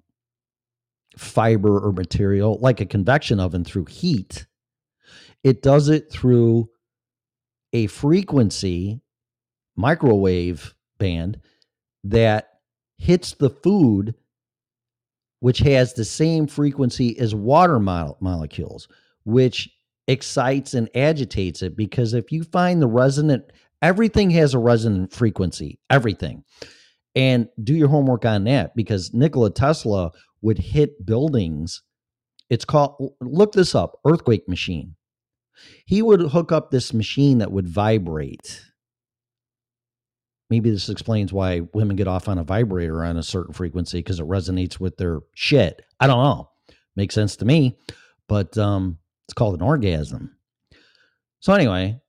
[SPEAKER 1] fiber or material like a convection oven through heat. It does it through a frequency microwave band that hits the food which has the same frequency as water mo- molecules which excites and agitates it because if you find the resonant everything has a resonant frequency everything. And do your homework on that because Nikola Tesla would hit buildings it's called look this up earthquake machine. He would hook up this machine that would vibrate maybe this explains why women get off on a vibrator on a certain frequency because it resonates with their shit. I don't know. Makes sense to me but um it's called an orgasm. So anyway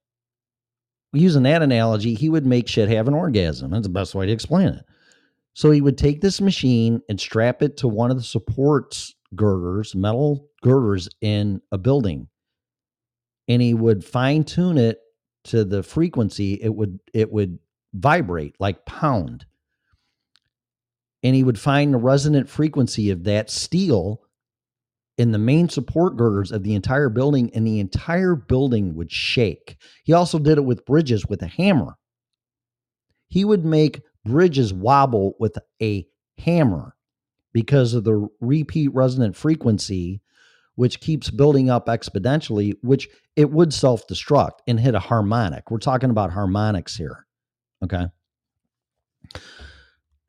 [SPEAKER 1] using that analogy he would make shit have an orgasm. That's the best way to explain it. So he would take this machine and strap it to one of the supports girders metal girders in a building. And he would fine tune it to the frequency. It would it would vibrate like pound. And he would find the resonant frequency of that steel in the main support girders of the entire building and the entire building would shake. He also did it with bridges with a hammer. He would make bridges wobble with a hammer because of the repeat resonant frequency which keeps building up exponentially which it would self-destruct and hit a harmonic. We're talking about harmonics here okay.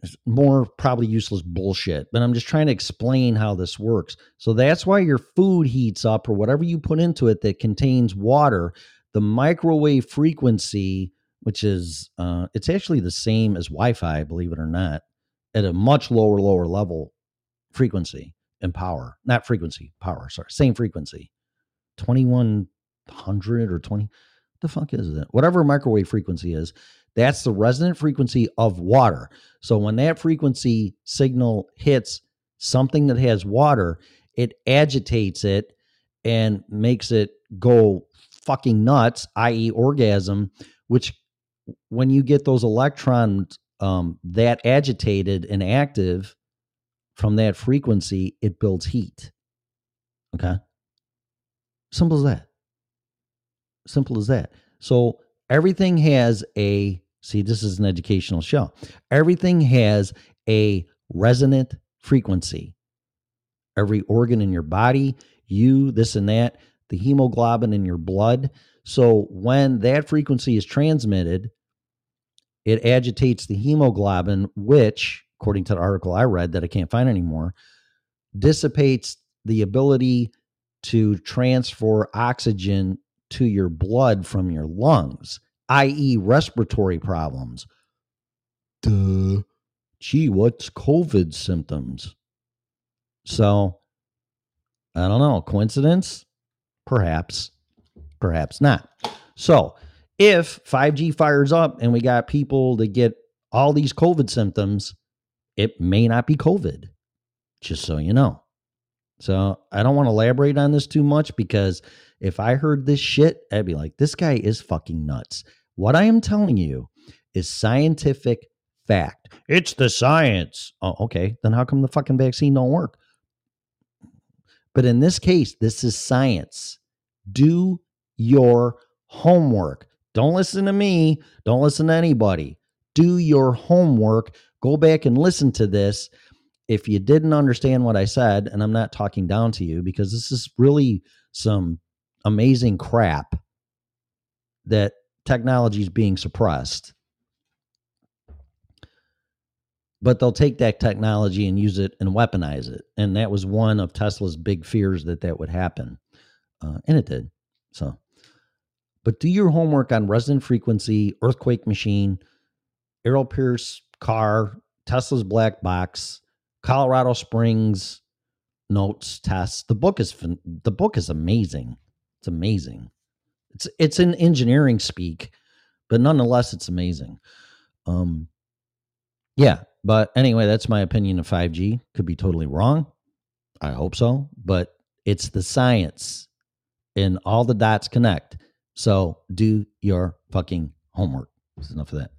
[SPEAKER 1] It's more probably useless bullshit but i'm just trying to explain how this works. So that's why your food heats up or whatever you put into it that contains water the microwave frequency which is uh, it's actually the same as wi-fi believe it or not at a much lower lower level frequency and power. Not frequency power sorry same frequency. 2100 or 20 the fuck is it? Whatever microwave frequency is that's the resonant frequency of water so when that frequency signal hits something that has water it agitates it and makes it go fucking nuts i.e orgasm which when you get those electrons um, that agitated and active from that frequency, it builds heat. Okay. Simple as that. Simple as that. So everything has a, see, this is an educational show. Everything has a resonant frequency. Every organ in your body, you, this and that, the hemoglobin in your blood. So when that frequency is transmitted, it agitates the hemoglobin, which, according to the article I read that I can't find anymore, dissipates the ability to transfer oxygen to your blood from your lungs, i.e., respiratory problems. Duh. Gee, what's COVID symptoms? So, I don't know. Coincidence? Perhaps. Perhaps not. So, if 5G fires up and we got people that get all these COVID symptoms, it may not be COVID, just so you know. So I don't want to elaborate on this too much because if I heard this shit, I'd be like, this guy is fucking nuts. What I am telling you is scientific fact. It's the science. Oh, okay. Then how come the fucking vaccine don't work? But in this case, this is science. Do your homework. Don't listen to me. Don't listen to anybody. Do your homework. Go back and listen to this. If you didn't understand what I said, and I'm not talking down to you because this is really some amazing crap that technology is being suppressed. But they'll take that technology and use it and weaponize it. And that was one of Tesla's big fears that that would happen. Uh, and it did. So, but do your homework on resonant frequency, earthquake machine, Errol Pierce car, Tesla's black box, Colorado Springs notes tests. The book is the book is amazing. It's amazing. It's it's in engineering speak, but nonetheless, it's amazing. Um, yeah. But anyway, that's my opinion of 5G. Could be totally wrong. I hope so, but it's the science, and all the dots connect. So do your fucking homework. That's enough of that.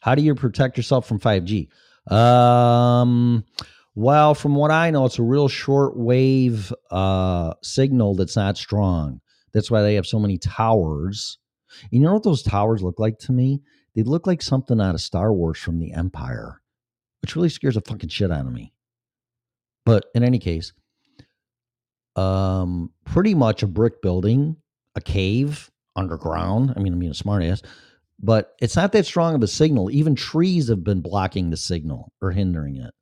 [SPEAKER 1] How do you protect yourself from 5G? Um, Well, from what I know, it's a real short wave uh, signal that's not strong. That's why they have so many towers. And you know what those towers look like to me? They look like something out of Star Wars from the Empire, which really scares the fucking shit out of me. But in any case, um, pretty much a brick building, a cave underground. I mean, I'm being a smartass, but it's not that strong of a signal. Even trees have been blocking the signal or hindering it.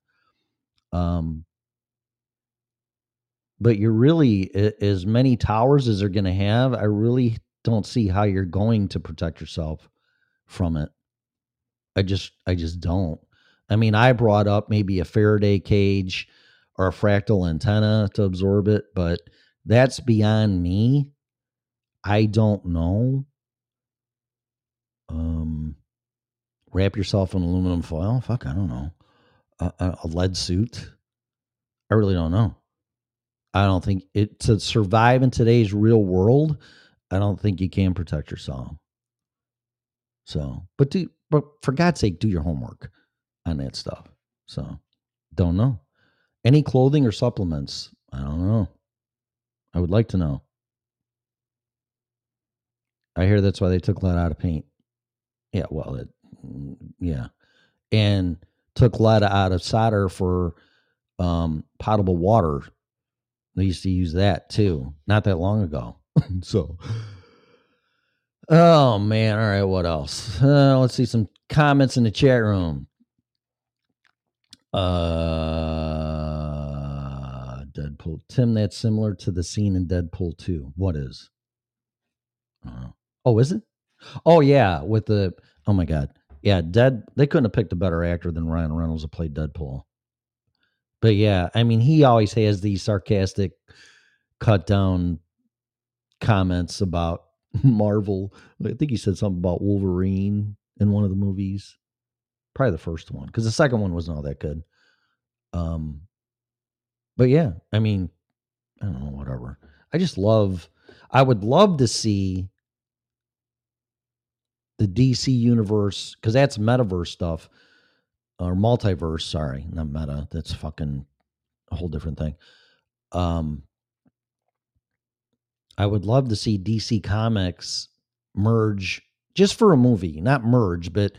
[SPEAKER 1] Um, but you're really as many towers as they're going to have. I really don't see how you're going to protect yourself from it. I just, I just don't. I mean, I brought up maybe a Faraday cage or a fractal antenna to absorb it, but that's beyond me. I don't know. Um, wrap yourself in aluminum foil. Fuck, I don't know. A, a a lead suit. I really don't know. I don't think it to survive in today's real world. I don't think you can protect yourself. So, but do, but for God's sake, do your homework on that stuff. So, don't know. Any clothing or supplements? I don't know. I would like to know. I hear that's why they took lead out of paint. Yeah, well, it, yeah, and took lead out of solder for um, potable water. They used to use that too, not that long ago. so, oh man, all right, what else? Uh, let's see some comments in the chat room. Uh, Deadpool. Tim, that's similar to the scene in Deadpool 2. What is? I. Oh, is it? Oh, yeah. With the, oh my God. Yeah, Dead, they couldn't have picked a better actor than Ryan Reynolds to play Deadpool. But yeah, I mean, he always has these sarcastic, cut down comments about Marvel. I think he said something about Wolverine in one of the movies. Probably the first one, because the second one wasn't all that good. Um, but yeah, I mean, I don't know, whatever. I just love. I would love to see the DC universe because that's metaverse stuff or multiverse. Sorry, not meta. That's fucking a whole different thing. Um, I would love to see DC Comics merge just for a movie, not merge, but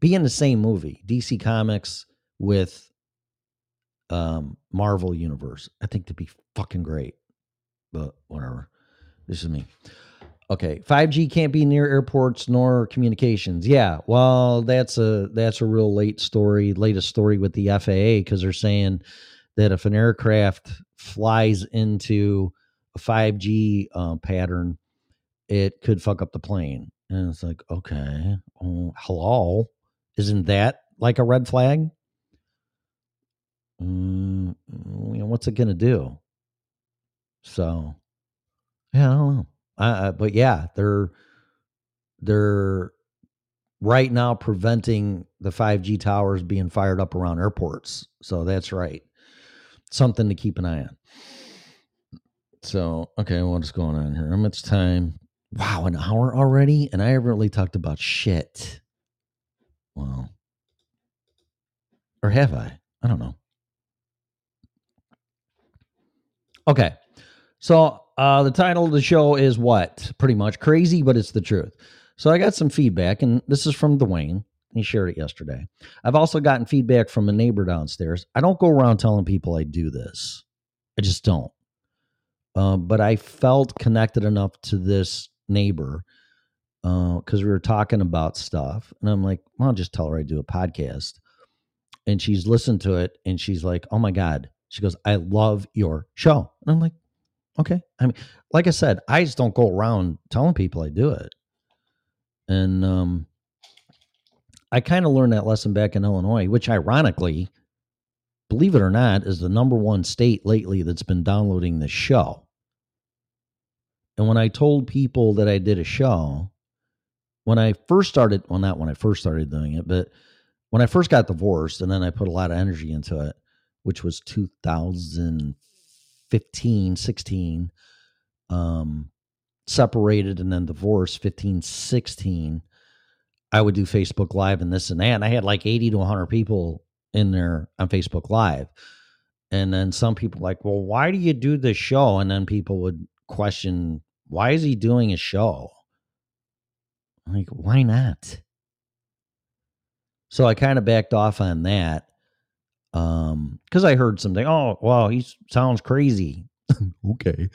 [SPEAKER 1] be in the same movie. DC Comics with um Marvel Universe. I think that'd be fucking great. But whatever. This is me. Okay, 5G can't be near airports nor communications. Yeah, well, that's a that's a real late story, latest story with the FAA because they're saying that if an aircraft flies into a 5G um, pattern, it could fuck up the plane. And it's like, okay, oh, hello, isn't that like a red flag? Mm, you know, what's it gonna do? So, yeah, I don't know. I, but yeah, they're they're right now preventing the 5G towers being fired up around airports. So that's right. Something to keep an eye on. So, okay, what's going on here? Um, How much time? Wow, an hour already? And I haven't really talked about shit. Wow. Or have I? I don't know. Okay. So uh, the title of the show is what? Pretty much crazy, but it's the truth. So I got some feedback, and this is from Dwayne. He shared it yesterday. I've also gotten feedback from a neighbor downstairs. I don't go around telling people I do this. I just don't. Um, but I felt connected enough to this neighbor because we were talking about stuff, and I'm like, well, I'll just tell her I do a podcast. And she's listened to it, and she's like, oh my god. She goes, I love your show. And I'm like, okay. I mean, like I said, I just don't go around telling people I do it. And um, I kind of learned that lesson back in Illinois, which ironically, believe it or not, is the number one state lately that's been downloading the show. And when I told people that I did a show, when I first started, well, not when I first started doing it, but when I first got divorced and then I put a lot of energy into it, which was 2015, 16, um, separated and then divorced 15, 16, I would do Facebook Live and this and that. And I had like 80 to 100 people in there on Facebook Live. And then some people like, well, why do you do this show? And then people would question, why is he doing a show? Like, why not? So I kind of backed off on that. Um, because I heard something, oh, wow he sounds crazy. okay.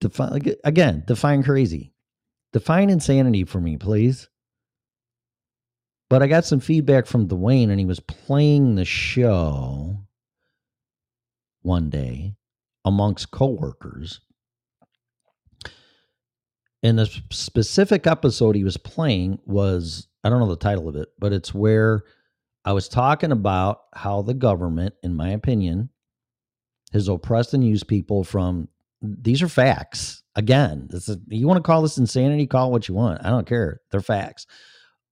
[SPEAKER 1] Define again, define crazy. Define insanity for me, please. But I got some feedback from Dwayne, and he was playing the show one day amongst coworkers. And the specific episode he was playing was I don't know the title of it, but it's where I was talking about how the government, in my opinion, has oppressed and used people from these are facts. Again, this is you want to call this insanity, call what you want. I don't care. They're facts.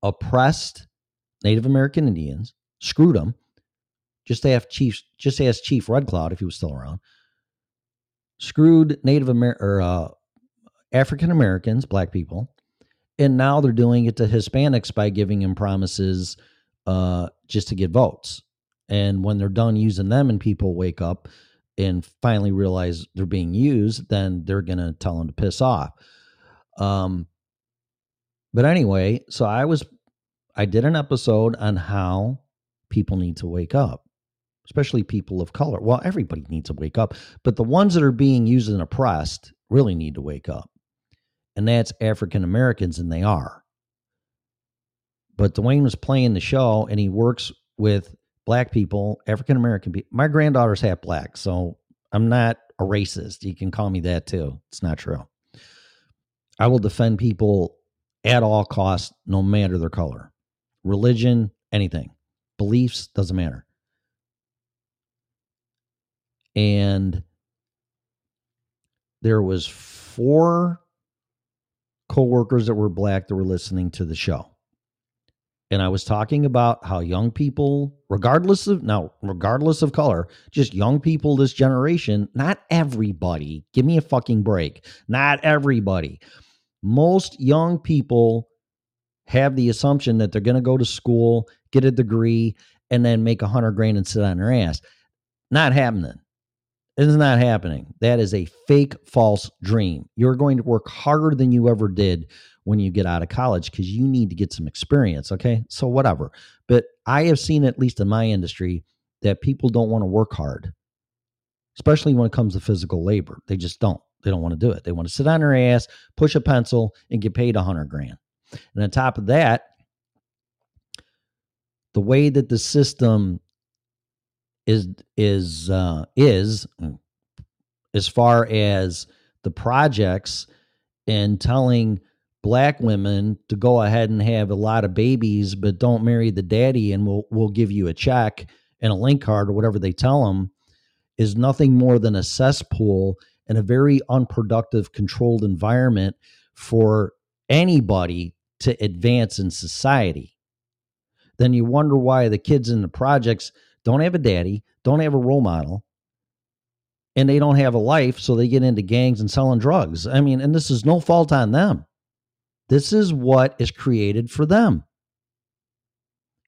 [SPEAKER 1] Oppressed Native American Indians, screwed them. Just ask Chief, just ask Chief Red Cloud if he was still around. Screwed Native Amer- or uh, African Americans, black people, and now they're doing it to Hispanics by giving them promises uh, just to get votes. And when they're done using them, and people wake up and finally realize they're being used, then they're gonna tell them to piss off. Um, but anyway, so I was, I did an episode on how people need to wake up, especially people of color. Well, everybody needs to wake up, but the ones that are being used and oppressed really need to wake up. And that's African Americans, and they are. But Dwayne was playing the show and he works with black people, African American people. My granddaughter's half black, so I'm not a racist. You can call me that too. It's not true. I will defend people at all costs, no matter their color, religion, anything, beliefs, doesn't matter. And there was four coworkers that were black that were listening to the show. And I was talking about how young people, regardless of now, regardless of color, just young people this generation, not everybody, give me a fucking break. Not everybody. Most young people have the assumption that they're going to go to school, get a degree, and then make a hundred grand and sit on their ass. Not happening. It is not happening. That is a fake, false dream. You're going to work harder than you ever did when you get out of college because you need to get some experience. Okay. So, whatever. But I have seen, at least in my industry, that people don't want to work hard, especially when it comes to physical labor. They just don't. They don't want to do it. They want to sit on their ass, push a pencil, and get paid a hundred grand. And on top of that, the way that the system is is uh, is mm, as far as the projects and telling black women to go ahead and have a lot of babies, but don't marry the daddy, and we'll we'll give you a check and a link card or whatever they tell them, is nothing more than a cesspool and a very unproductive, controlled environment for anybody to advance in society. Then you wonder why the kids in the projects don't have a daddy, don't have a role model, and they don't have a life, so they get into gangs and selling drugs. I mean, and this is no fault on them. This is what is created for them.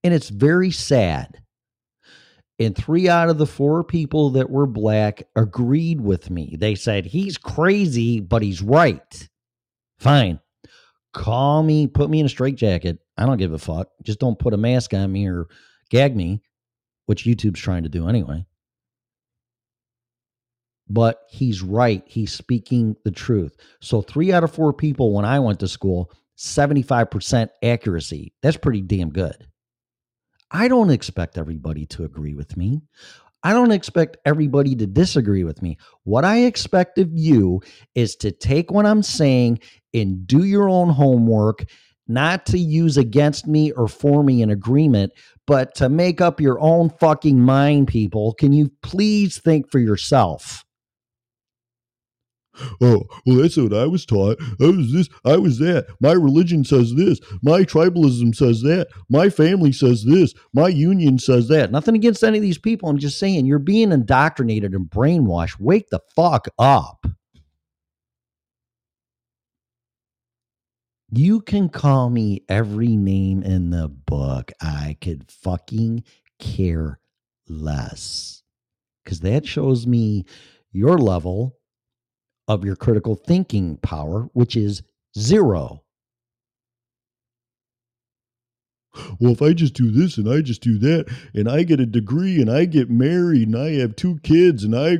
[SPEAKER 1] And it's very sad. And three out of the four people that were black agreed with me. They said, he's crazy, but he's right. Fine. Call me, put me in a straitjacket. I don't give a fuck. Just don't put a mask on me or gag me, which YouTube's trying to do anyway. But he's right. He's speaking the truth. So, three out of four people when I went to school, 75% accuracy. That's pretty damn good. I don't expect everybody to agree with me. I don't expect everybody to disagree with me. What I expect of you is to take what I'm saying and do your own homework, not to use against me or for me an agreement, but to make up your own fucking mind, people. Can you please think for yourself?
[SPEAKER 4] Oh, well, that's what I was taught. I was this, I was that. My religion says this. My tribalism says that. My family says this. My union says that.
[SPEAKER 1] Nothing against any of these people. I'm just saying you're being indoctrinated and brainwashed. Wake the fuck up. You can call me every name in the book. I could fucking care less. because that shows me your level of your critical thinking power, which is zero.
[SPEAKER 4] Well, if I just do this and I just do that and I get a degree and I get married and I have two kids and I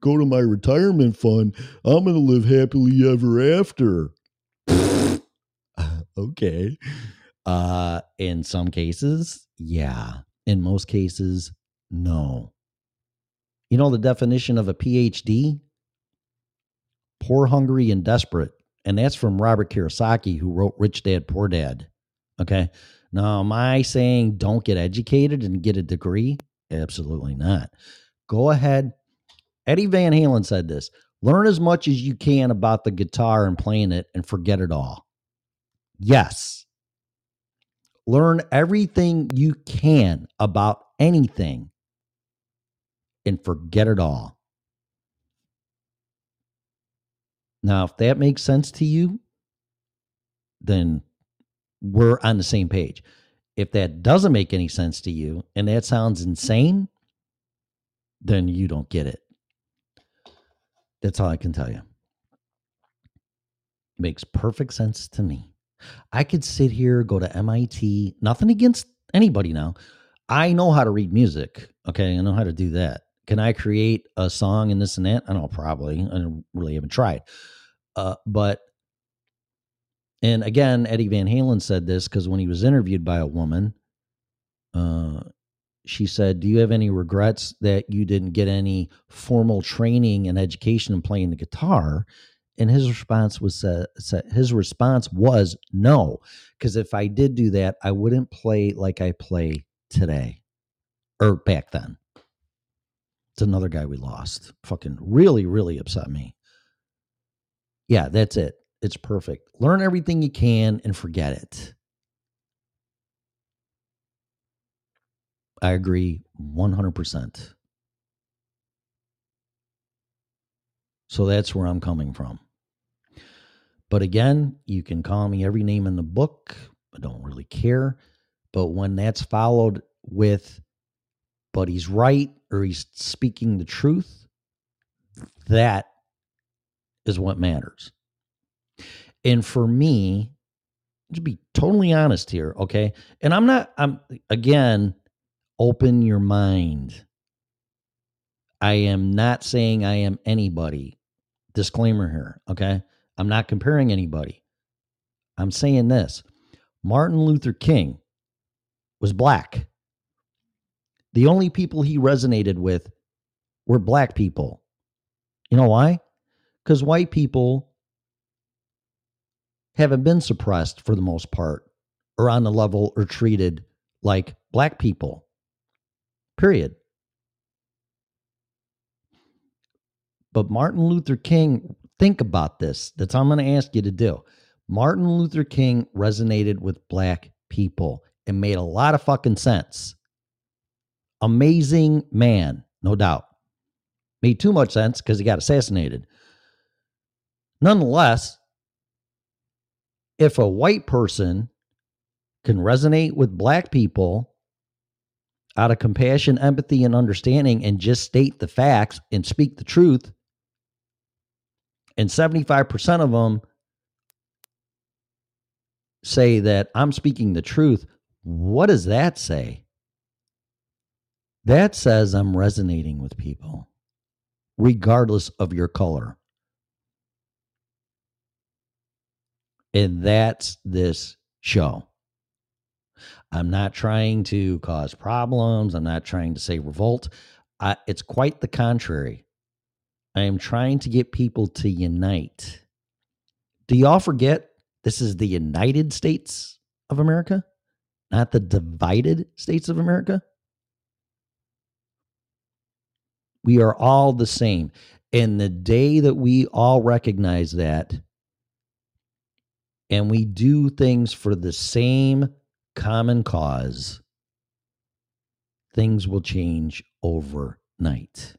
[SPEAKER 4] go to my retirement fund, I'm going to live happily ever after.
[SPEAKER 1] okay. Uh, in some cases, yeah. In most cases, no. You know the definition of a PhD? Poor, hungry, and desperate. And that's from Robert Kiyosaki, who wrote Rich Dad, Poor Dad. Okay. Now, am I saying don't get educated and get a degree? Absolutely not. Go ahead. Eddie Van Halen said this learn as much as you can about the guitar and playing it and forget it all. Yes. Learn everything you can about anything and forget it all. Now, if that makes sense to you, then we're on the same page. If that doesn't make any sense to you and that sounds insane, then you don't get it. That's all I can tell you. It Makes perfect sense to me. I could sit here, go to MIT, nothing against anybody now. I know how to read music. Okay. I know how to do that. Can I create a song and this and that? I don't know, probably. I really haven't tried. Uh, but, and again, Eddie Van Halen said this because when he was interviewed by a woman, uh, she said, Do you have any regrets that you didn't get any formal training and education in playing the guitar? And his response was uh, his response was no, because if I did do that, I wouldn't play like I play today or back then. It's another guy we lost. Fucking really, really upset me. Yeah, that's it. It's perfect. Learn everything you can and forget it. I agree 100%. So that's where I'm coming from. But again, you can call me every name in the book. I don't really care. But when that's followed with, but he's right or he's speaking the truth, that is what matters. And for me, to be totally honest here, okay? And I'm not, I'm again, open your mind. I am not saying I am anybody. Disclaimer here, okay? I'm not comparing anybody. I'm saying this Martin Luther King was black. The only people he resonated with were black people. You know why? Because white people haven't been suppressed for the most part or on the level or treated like black people. Period. But Martin Luther King, think about this. That's what I'm going to ask you to do. Martin Luther King resonated with black people and made a lot of fucking sense. Amazing man, no doubt. Made too much sense because he got assassinated. Nonetheless, if a white person can resonate with black people out of compassion, empathy, and understanding and just state the facts and speak the truth, and 75% of them say that I'm speaking the truth, what does that say? That says I'm resonating with people, regardless of your color. And that's this show. I'm not trying to cause problems. I'm not trying to say revolt. I, it's quite the contrary. I am trying to get people to unite. Do y'all forget this is the United States of America, not the divided states of America? We are all the same. And the day that we all recognize that and we do things for the same common cause, things will change overnight.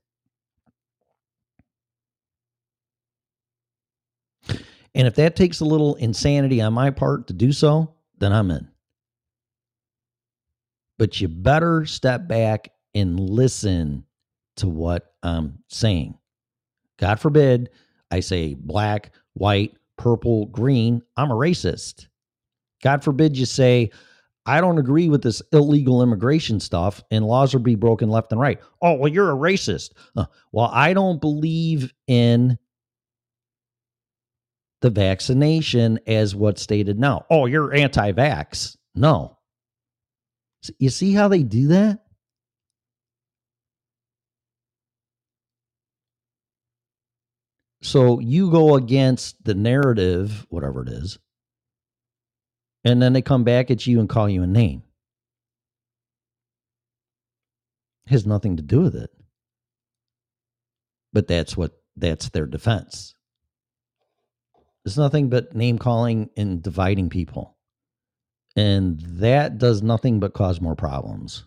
[SPEAKER 1] And if that takes a little insanity on my part to do so, then I'm in. But you better step back and listen to what I'm saying. God forbid I say black, white, purple, green, I'm a racist. God forbid you say, I don't agree with this illegal immigration stuff and laws are being broken left and right. Oh, well, you're a racist. Uh, well, I don't believe in the vaccination as what's stated now. Oh, you're anti vax. No. You see how they do that? So you go against the narrative, whatever it is, and then they come back at you and call you a name. It Has nothing to do with it. But that's what that's their defense. It's nothing but name calling and dividing people. And that does nothing but cause more problems.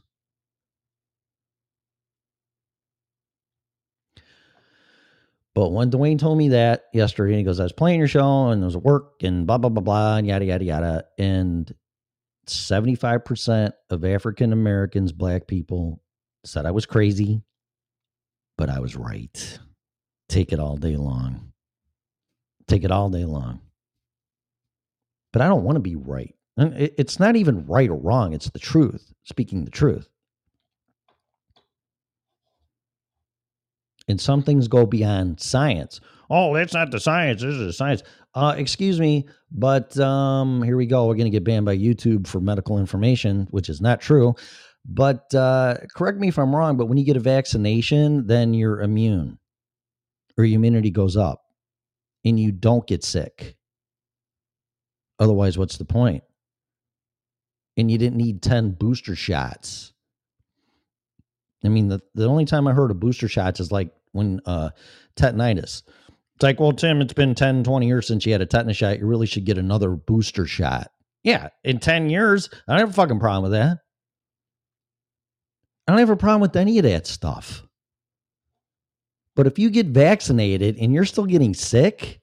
[SPEAKER 1] But when Dwayne told me that yesterday, he goes, I was playing your show and there was work and blah, blah, blah, blah, and yada, yada, yada. And 75% of African Americans, black people, said I was crazy, but I was right. Take it all day long. Take it all day long. But I don't want to be right. And it- it's not even right or wrong, it's the truth, speaking the truth. And some things go beyond science. Oh, that's not the science. This is the science. Uh, excuse me, but um, here we go. We're going to get banned by YouTube for medical information, which is not true. But uh, correct me if I'm wrong, but when you get a vaccination, then you're immune or your immunity goes up and you don't get sick. Otherwise, what's the point? And you didn't need 10 booster shots. I mean, the, the only time I heard of booster shots is like when uh, tetanitis. It's like, well, Tim, it's been 10, 20 years since you had a tetanus shot. You really should get another booster shot. Yeah, in 10 years, I don't have a fucking problem with that. I don't have a problem with any of that stuff. But if you get vaccinated and you're still getting sick,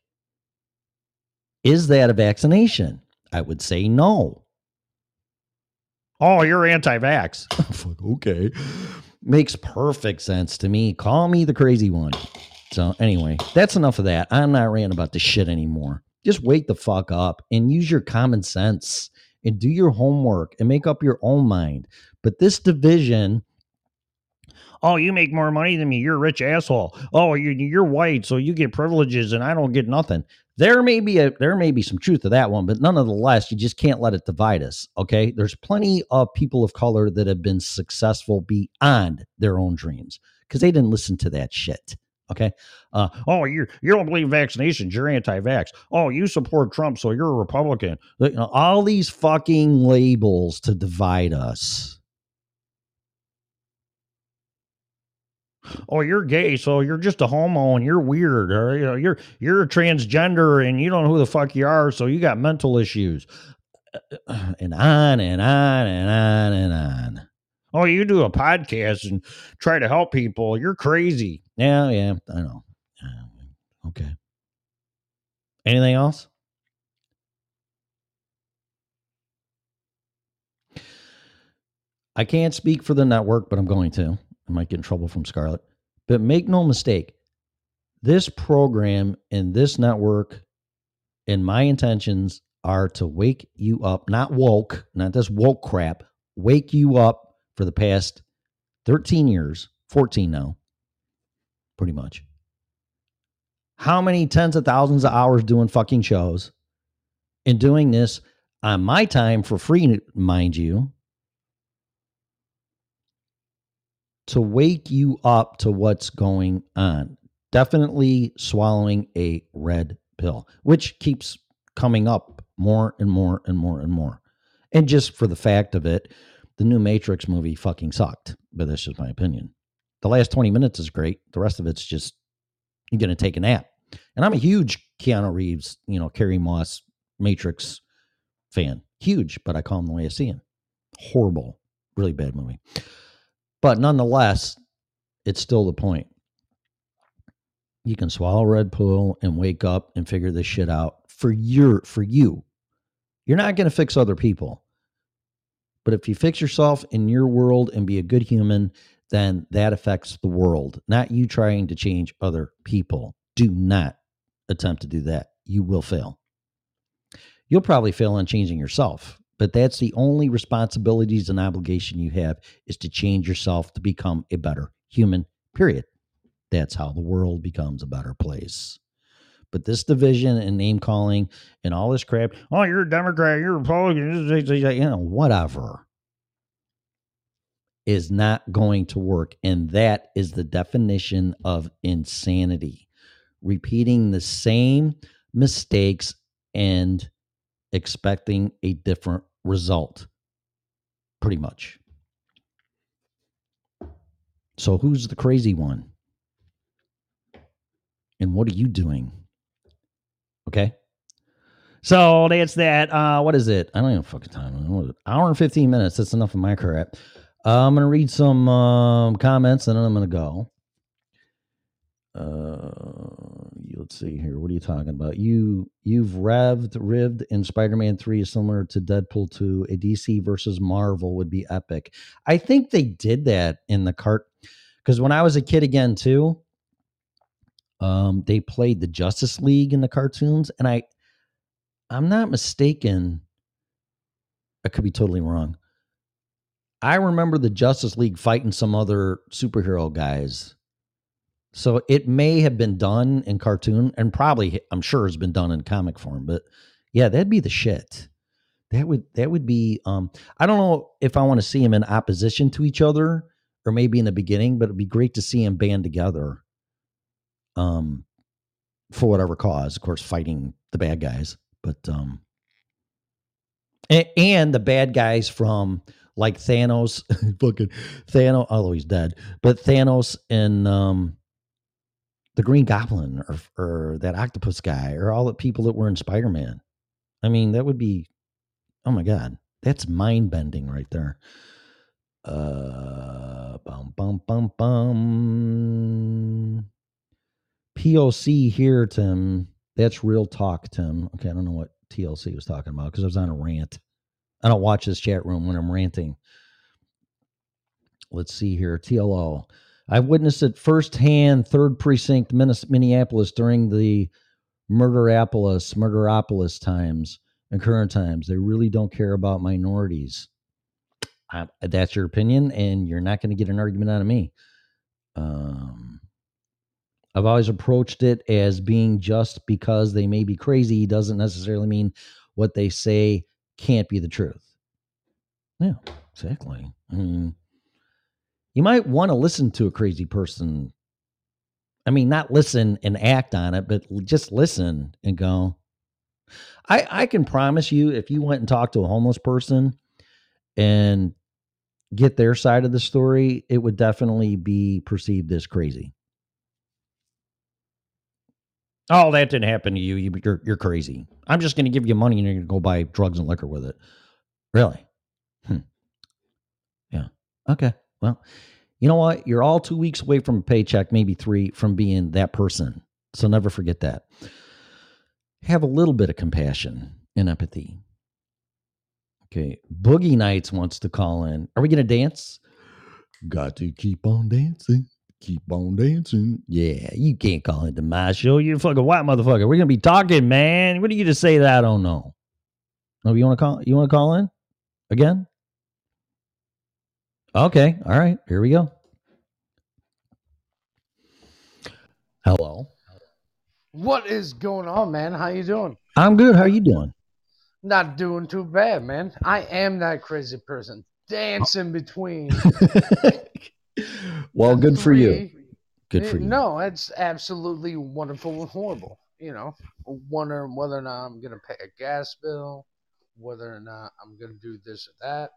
[SPEAKER 1] is that a vaccination? I would say no. Oh, you're anti vax. Okay. Makes perfect sense to me. Call me the crazy one. So, anyway, that's enough of that. I'm not ranting about this shit anymore. Just wake the fuck up and use your common sense and do your homework and make up your own mind. But this division, oh, you make more money than me. You're a rich asshole. Oh, you're, you're white, so you get privileges and I don't get nothing. There may be a there may be some truth to that one, but nonetheless, you just can't let it divide us. Okay, there's plenty of people of color that have been successful beyond their own dreams because they didn't listen to that shit. Okay. Uh, oh, you you don't believe vaccinations? You're anti-vax. Oh, you support Trump, so you're a Republican. You know, all these fucking labels to divide us. Oh, you're gay, so you're just a homo and you're weird, or you know, you're you're a transgender and you don't know who the fuck you are, so you got mental issues, and on and on and on and on. Oh, you do a podcast and try to help people. You're crazy. Yeah, yeah, I know. Okay. Anything else? I can't speak for the network, but I'm going to. I might get in trouble from Scarlett. But make no mistake, this program and this network and my intentions are to wake you up, not woke, not this woke crap, wake you up for the past 13 years, 14 now, pretty much. How many tens of thousands of hours doing fucking shows and doing this on my time for free, mind you, to wake you up to what's going on. Definitely swallowing a red pill, which keeps coming up more and more and more and more. And just for the fact of it, the new Matrix movie fucking sucked, but that's just my opinion. The last 20 minutes is great. The rest of it's just you're going to take a nap. And I'm a huge Keanu Reeves, you know, Carrie Moss Matrix fan. Huge, but I call him the way I see him. Horrible, really bad movie. But nonetheless, it's still the point. You can swallow red pill and wake up and figure this shit out for your for you. You're not going to fix other people. But if you fix yourself in your world and be a good human, then that affects the world, not you trying to change other people. Do not attempt to do that. You will fail. You'll probably fail on changing yourself, but that's the only responsibilities and obligation you have is to change yourself to become a better human, period. That's how the world becomes a better place. But this division and name calling and all this crap, oh, you're a Democrat, you're a Republican, you know, whatever, is not going to work. And that is the definition of insanity. Repeating the same mistakes and expecting a different result, pretty much. So, who's the crazy one? And what are you doing? Okay. So that's that. Uh, what is it? I don't even fucking time. Hour and 15 minutes. That's enough of my crap. Uh, I'm going to read some um, comments and then I'm going to go. Uh, let's see here. What are you talking about? You you've revved, rived in Spider-Man 3 is similar to Deadpool 2. A DC versus Marvel would be epic. I think they did that in the cart because when I was a kid again too, um, they played the Justice League in the cartoons, and I, I'm not mistaken. I could be totally wrong. I remember the Justice League fighting some other superhero guys. So it may have been done in cartoon, and probably I'm sure has been done in comic form. But yeah, that'd be the shit. That would that would be. Um, I don't know if I want to see them in opposition to each other, or maybe in the beginning, but it'd be great to see them band together um, for whatever cause, of course, fighting the bad guys, but um, and, and the bad guys from like Thanos, fucking Thanos, although he's dead, but Thanos and um, the Green Goblin or or that octopus guy or all the people that were in Spider Man. I mean, that would be, oh my god, that's mind bending right there. Uh, bum bum bum bum. POC here, Tim. That's real talk, Tim. Okay, I don't know what TLC was talking about because I was on a rant. I don't watch this chat room when I'm ranting. Let's see here. TLO. I've witnessed it firsthand, third precinct, Minneapolis during the Murderapolis, Murderopolis times and current times. They really don't care about minorities. I, that's your opinion, and you're not going to get an argument out of me. Um, I've always approached it as being just because they may be crazy doesn't necessarily mean what they say can't be the truth. Yeah, exactly. I you might want to listen to a crazy person. I mean, not listen and act on it, but just listen and go. I I can promise you, if you went and talked to a homeless person and get their side of the story, it would definitely be perceived as crazy. Oh, that didn't happen to you. you you're you're crazy. I'm just going to give you money and you're going to go buy drugs and liquor with it. Really? Hmm. Yeah. Okay. Well, you know what? You're all two weeks away from a paycheck, maybe three, from being that person. So never forget that. Have a little bit of compassion and empathy. Okay. Boogie Nights wants to call in. Are we going to dance?
[SPEAKER 4] Got to keep on dancing. Keep on dancing.
[SPEAKER 1] Yeah, you can't call into my show. You're a fucking white motherfucker. We're gonna be talking, man. What are you to say that I don't know? Oh, you want to call? You want to call in again? Okay, all right. Here we go. Hello.
[SPEAKER 5] What is going on, man? How you doing?
[SPEAKER 1] I'm good. How you doing?
[SPEAKER 5] Not doing too bad, man. I am that crazy person dancing between.
[SPEAKER 1] well, good for you. Good for you.
[SPEAKER 5] No, it's absolutely wonderful and horrible. You know, wondering whether or not I'm gonna pay a gas bill, whether or not I'm gonna do this or that,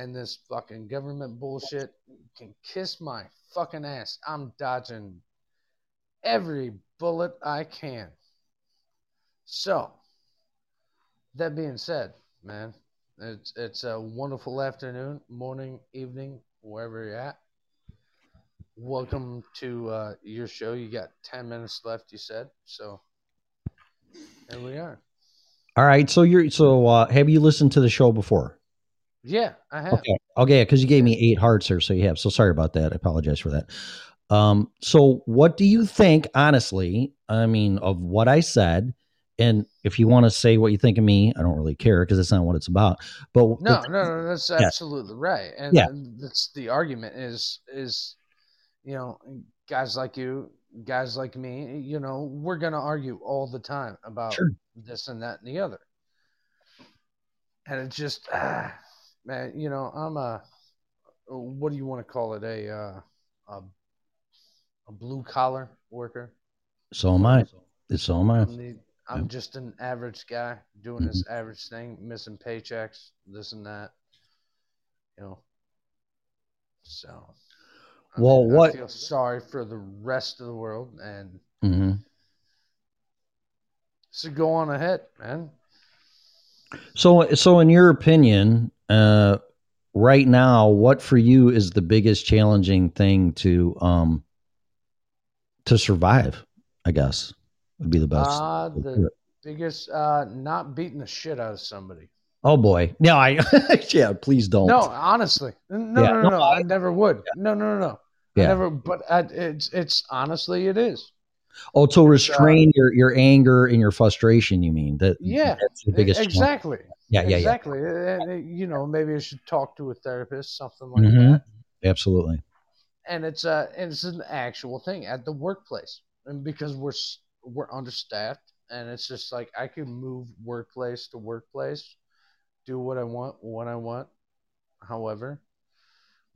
[SPEAKER 5] and this fucking government bullshit can kiss my fucking ass. I'm dodging every bullet I can. So, that being said, man, it's it's a wonderful afternoon, morning, evening, wherever you're at. Welcome to uh, your show. You got ten minutes left, you said. So here we are.
[SPEAKER 1] All right. So you're so uh, have you listened to the show before?
[SPEAKER 5] Yeah, I have.
[SPEAKER 1] Okay. Okay, because you gave me eight hearts here, so you have. So sorry about that. I apologize for that. Um, so what do you think, honestly? I mean, of what I said, and if you want to say what you think of me, I don't really care because that's not what it's about. But
[SPEAKER 5] No, no, no, that's
[SPEAKER 1] Yeah.
[SPEAKER 5] absolutely right. And
[SPEAKER 1] Yeah.
[SPEAKER 5] that's the argument is is you know, guys like you, guys like me, you know, we're gonna argue all the time about
[SPEAKER 1] Sure.
[SPEAKER 5] this and that and the other. And it just ah, man, you know, I'm a what do you want to call it? A uh, a, a blue collar worker.
[SPEAKER 1] so am I. It's So am I.
[SPEAKER 5] I'm, the, I'm
[SPEAKER 1] Yeah.
[SPEAKER 5] just an average guy doing this average thing, missing paychecks, this and that. You know. So. I
[SPEAKER 1] Well,
[SPEAKER 5] mean,
[SPEAKER 1] what-
[SPEAKER 5] I feel sorry for the rest of the world, and
[SPEAKER 1] hmm
[SPEAKER 5] so go on ahead, man.
[SPEAKER 1] So, so in your opinion, uh, right now, what for you is the biggest challenging thing to um to survive? I guess would be the best.
[SPEAKER 5] Uh, the biggest, uh, not beating the shit out of somebody.
[SPEAKER 1] oh boy, no, I yeah, please don't.
[SPEAKER 5] No, honestly, no,
[SPEAKER 1] Yeah.
[SPEAKER 5] no, no, no, I never would. No, no, no, no. I never. But I, it's, it's honestly, it is.
[SPEAKER 1] Oh, to restrain your your anger and your frustration. You mean that?
[SPEAKER 5] Yeah,
[SPEAKER 1] that's the biggest.
[SPEAKER 5] exactly.
[SPEAKER 1] Yeah, yeah, yeah.
[SPEAKER 5] exactly. Uh, uh, You know, maybe I should talk to a therapist, something like
[SPEAKER 1] Mhm.
[SPEAKER 5] that.
[SPEAKER 1] Absolutely.
[SPEAKER 5] And it's a, and it's an actual thing at the workplace, and because we're we're understaffed, and it's just like I can move workplace to workplace, do what I want when I want, however,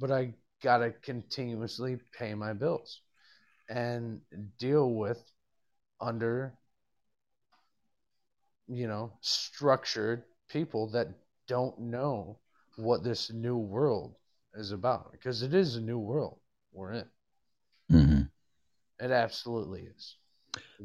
[SPEAKER 5] but I gotta continuously pay my bills and deal with under you know structured people that don't know what this new world is about because it is a new world we're in
[SPEAKER 1] hmm
[SPEAKER 5] it absolutely is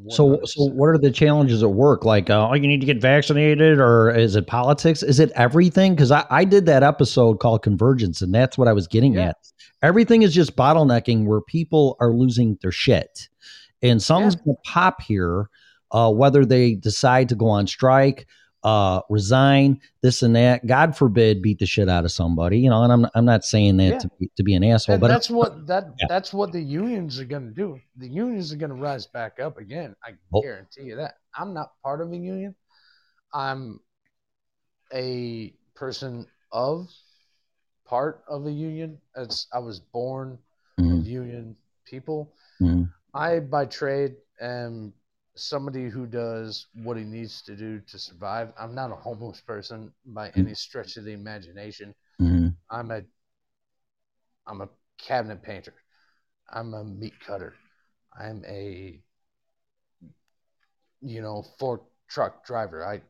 [SPEAKER 1] So, so what are the challenges at work? Like, uh, oh, you need to get vaccinated, or is it politics? Is it everything? Because I, I did that episode called Convergence, and that's what I was getting
[SPEAKER 5] Yeah.
[SPEAKER 1] at. Everything is just bottlenecking where people are losing their shit, and something's going to pop here, uh, whether they decide to go on strike, uh, resign, this and that. God forbid, beat the shit out of somebody, you know. And I'm I'm not saying that
[SPEAKER 5] Yeah.
[SPEAKER 1] to, be, to be an asshole,
[SPEAKER 5] and
[SPEAKER 1] but
[SPEAKER 5] that's what that
[SPEAKER 1] Yeah.
[SPEAKER 5] that's what the unions are going to do the unions are going to rise back up again i
[SPEAKER 1] Oh.
[SPEAKER 5] guarantee you that i'm not part of a union i'm a person of part of a union as i was born
[SPEAKER 1] Mhm,
[SPEAKER 5] of union people
[SPEAKER 1] mhm.
[SPEAKER 5] I, by trade, am somebody who does what he needs to do to survive. I'm not a homeless person by any stretch of the imagination.
[SPEAKER 1] Mhm.
[SPEAKER 5] I'm a, I'm a cabinet painter. I'm a meat cutter. I'm a, you know, fork truck driver. I,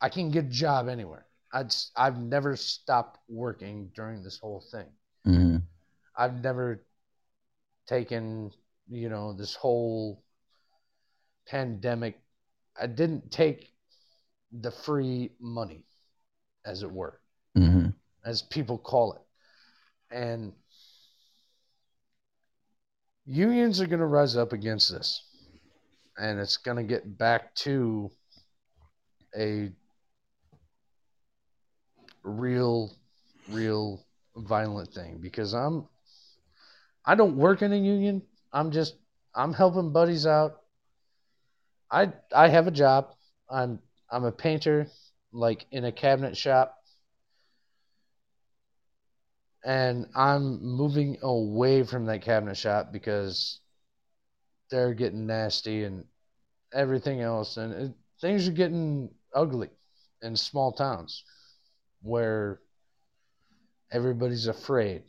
[SPEAKER 5] I can get a job anywhere. I'd, I've never stopped working during this whole thing.
[SPEAKER 1] Mhm.
[SPEAKER 5] I've never taken, you know, this whole pandemic. I didn't take the free money, as it were,
[SPEAKER 1] Mhm.
[SPEAKER 5] as people call it. And unions are going to rise up against this. And it's going to get back to a real, real violent thing because I'm I don't work in a union. I'm just I'm helping buddies out. I I have a job. I'm I'm a painter, like in a cabinet shop. And I'm moving away from that cabinet shop because they're getting nasty and everything else, and it, things are getting ugly in small towns where everybody's afraid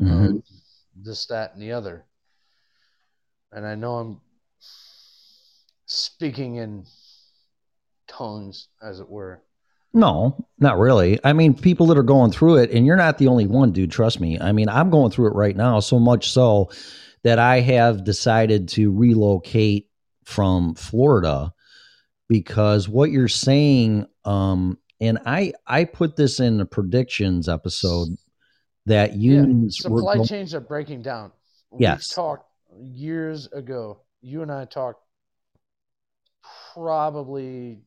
[SPEAKER 1] Mhm.
[SPEAKER 5] of this, that, and the other. And I know I'm speaking in tongues, as it were.
[SPEAKER 1] No, not really. I mean, people that are going through it, and you're not the only one, dude. Trust me. I mean, I'm going through it right now, so much so that I have decided to relocate from Florida because what you're saying, um, and I I put this in the predictions episode that unions
[SPEAKER 5] yeah,
[SPEAKER 1] were
[SPEAKER 5] supply
[SPEAKER 1] go-
[SPEAKER 5] chains are breaking down.
[SPEAKER 1] Yes.
[SPEAKER 5] We've talked years ago. You and I talked probably,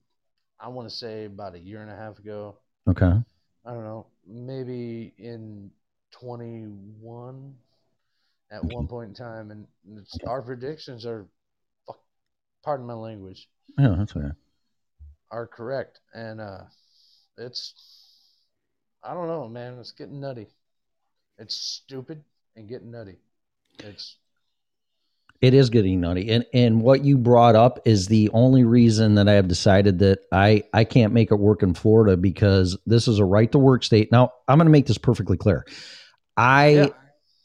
[SPEAKER 5] I want to say about a year and a half ago.
[SPEAKER 1] okay.
[SPEAKER 5] I don't know. maybe in 21 at one point in time, and it's, our predictions are, fuck, pardon my language,
[SPEAKER 1] Yeah, that's fair.
[SPEAKER 5] are correct, and uh, it's, I don't know, man, it's getting nutty. It's stupid and getting nutty. It's
[SPEAKER 1] It is getting nutty. And and what you brought up is the only reason that I have decided that I I can't make it work in Florida because this is a right to work state. Now, I'm going to make this perfectly clear. I
[SPEAKER 5] yeah,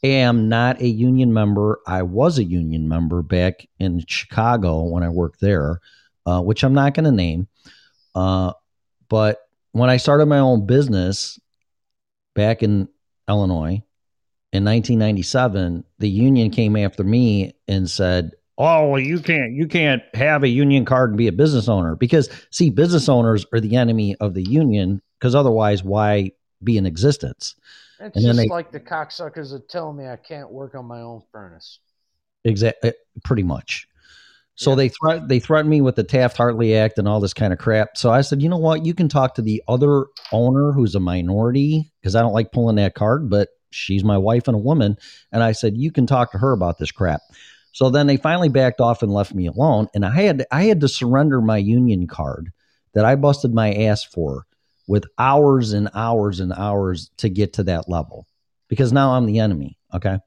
[SPEAKER 1] am not a union member. I was a union member back in Chicago when I worked there, uh, which I'm not going to name. Uh, but when I started my own business back in Illinois in 1997, the union came after me and said, "Oh, well, you can't you can't have a union card and be a business owner because see, business owners are the enemy of the union because otherwise, why be in existence?"
[SPEAKER 5] it's
[SPEAKER 1] and
[SPEAKER 5] just
[SPEAKER 1] they-
[SPEAKER 5] like the cocksuckers that tell me I can't work on my own furnace.
[SPEAKER 1] Exactly, eh, pretty much. So
[SPEAKER 5] Yeah.
[SPEAKER 1] they threat they threatened me with the Taft Hartley Act and all this kind of crap. So I said, you know what, you can talk to the other owner who's a minority because I don't like pulling that card, but she's my wife and a woman. And I said, you can talk to her about this crap. So then they finally backed off and left me alone. And I had I had to surrender my union card that I busted my ass for with hours and hours and hours to get to that level because now I'm the enemy. Okay.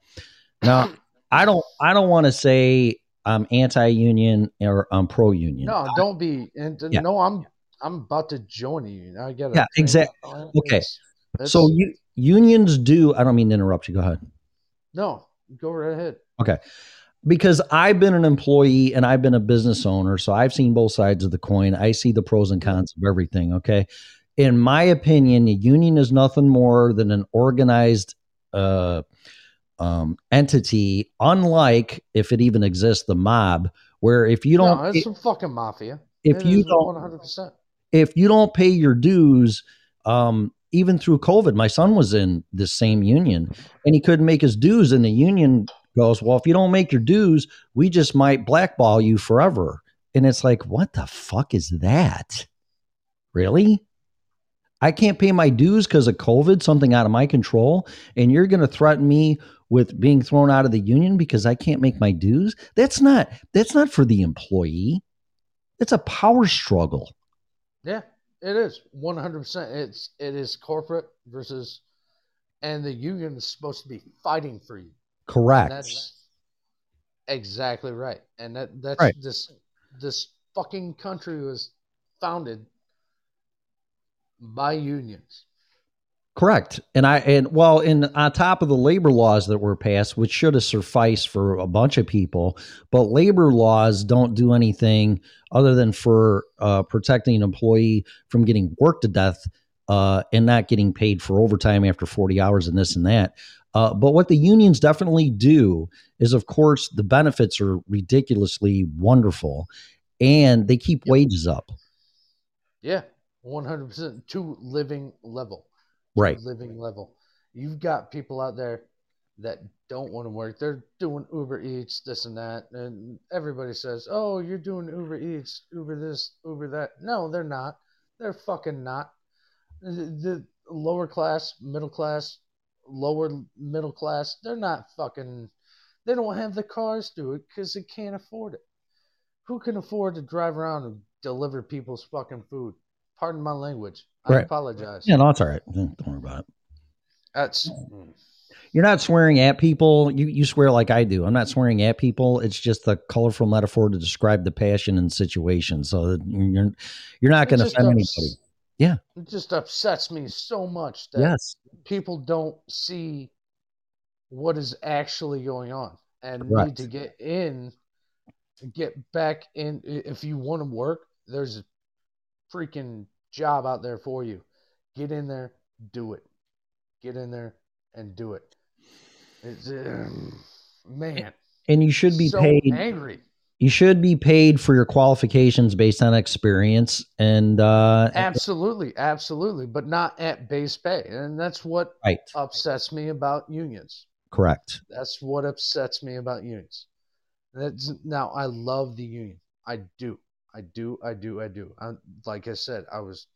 [SPEAKER 1] Now I don't I don't want to say I'm anti-union or I'm pro-union.
[SPEAKER 5] No, don't be. And
[SPEAKER 1] Yeah.
[SPEAKER 5] no, I'm I'm about to join you. I get it.
[SPEAKER 1] Yeah, exact- Okay.
[SPEAKER 5] It's,
[SPEAKER 1] So you, unions do. I don't mean to interrupt you. Go ahead.
[SPEAKER 5] no, go right ahead. Okay.
[SPEAKER 1] Because I've been an employee and I've been a business owner, so I've seen both sides of the coin. I see the pros and cons of everything. Okay, in my opinion, a union is nothing more than an organized uh, um, entity, unlike if it even exists, the mob, where if you don't,
[SPEAKER 5] no, it's some fucking mafia.
[SPEAKER 1] if you don't,
[SPEAKER 5] one hundred percent.
[SPEAKER 1] if you don't pay your dues, um, even through COVID, my son was in this same union and he couldn't make his dues. And the union goes, Well, if you don't make your dues, we just might blackball you forever. And it's like, What the fuck is that? Really? I can't pay my dues because of COVID, something out of my control. And you're going to threaten me with being thrown out of the union because I can't make my dues? That's not, that's not for the employee. It's a power struggle.
[SPEAKER 5] Yeah, it is one hundred percent. It's it is corporate versus, and the union is supposed to be fighting for you.
[SPEAKER 1] Correct.
[SPEAKER 5] that's exactly right. And that that's
[SPEAKER 1] Right.
[SPEAKER 5] this this fucking country was founded by unions.
[SPEAKER 1] Correct. And I and well, in on top of the labor laws that were passed, which should have sufficed for a bunch of people, but labor laws don't do anything other than for uh, protecting an employee from getting worked to death uh, and not getting paid for overtime after 40 hours and this and that. Uh, but what the unions definitely do is, of course, the benefits are ridiculously wonderful and they keep
[SPEAKER 5] Yep.
[SPEAKER 1] wages up.
[SPEAKER 5] Yeah, one hundred percent to living level.
[SPEAKER 1] Right.
[SPEAKER 5] living level. You've got people out there that don't want to work. They're doing Uber Eats, this and that, and everybody says, "Oh, you're doing Uber Eats, Uber this, Uber that." No, they're not. They're fucking not. The, lower class, middle class, lower middle class, they're not fucking. They don't have the cars to it because they can't afford it. Who can afford to drive around and deliver people's fucking food? Pardon my language. I
[SPEAKER 1] Right.
[SPEAKER 5] apologize.
[SPEAKER 1] Yeah, no, it's all right. Don't worry about it.
[SPEAKER 5] That's mm.
[SPEAKER 1] You're not swearing at people. You you swear like I do. I'm not swearing at people. It's just a colorful metaphor to describe the passion and situation. So you're you're not going to offend
[SPEAKER 5] ups-
[SPEAKER 1] anybody. Yeah.
[SPEAKER 5] It just upsets me so much that
[SPEAKER 1] Yes.
[SPEAKER 5] people don't see what is actually going on and
[SPEAKER 1] Correct.
[SPEAKER 5] need to get in, get back in. If you want to work, there's a freaking job out there for you. Get in there, do it. Get in there and do it. It's, um, man,
[SPEAKER 1] And you should be
[SPEAKER 5] so
[SPEAKER 1] paid.
[SPEAKER 5] angry.
[SPEAKER 1] You should be paid for your qualifications based on experience. And uh,
[SPEAKER 5] Absolutely, absolutely, but not at base pay, and that's what
[SPEAKER 1] right.
[SPEAKER 5] upsets me about unions.
[SPEAKER 1] Correct.
[SPEAKER 5] That's what upsets me about unions. That's now I love the union. I do. I do. I do. I do. I, like I said, I was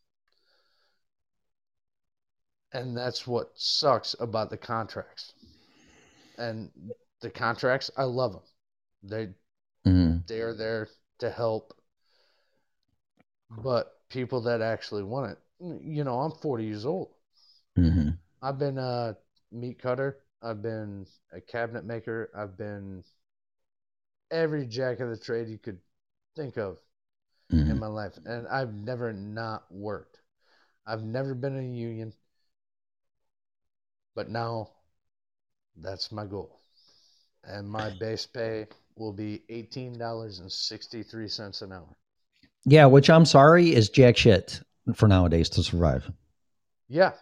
[SPEAKER 5] And that's what sucks about the contracts. And the contracts, I love them. They
[SPEAKER 1] Mhm.
[SPEAKER 5] they are there to help. But people that actually want it, you know, I'm 40 years old.
[SPEAKER 1] Mhm.
[SPEAKER 5] I've been a meat cutter. I've been a cabinet maker. I've been every jack of the trade you could think of in
[SPEAKER 1] Mhm.
[SPEAKER 5] my life, and I've never not worked. I've never been in a union, but now that's my goal, and my base pay will be eighteen dollars and sixty three cents an hour.
[SPEAKER 1] Yeah, which I'm sorry is jack shit for nowadays to survive.
[SPEAKER 5] Yeah,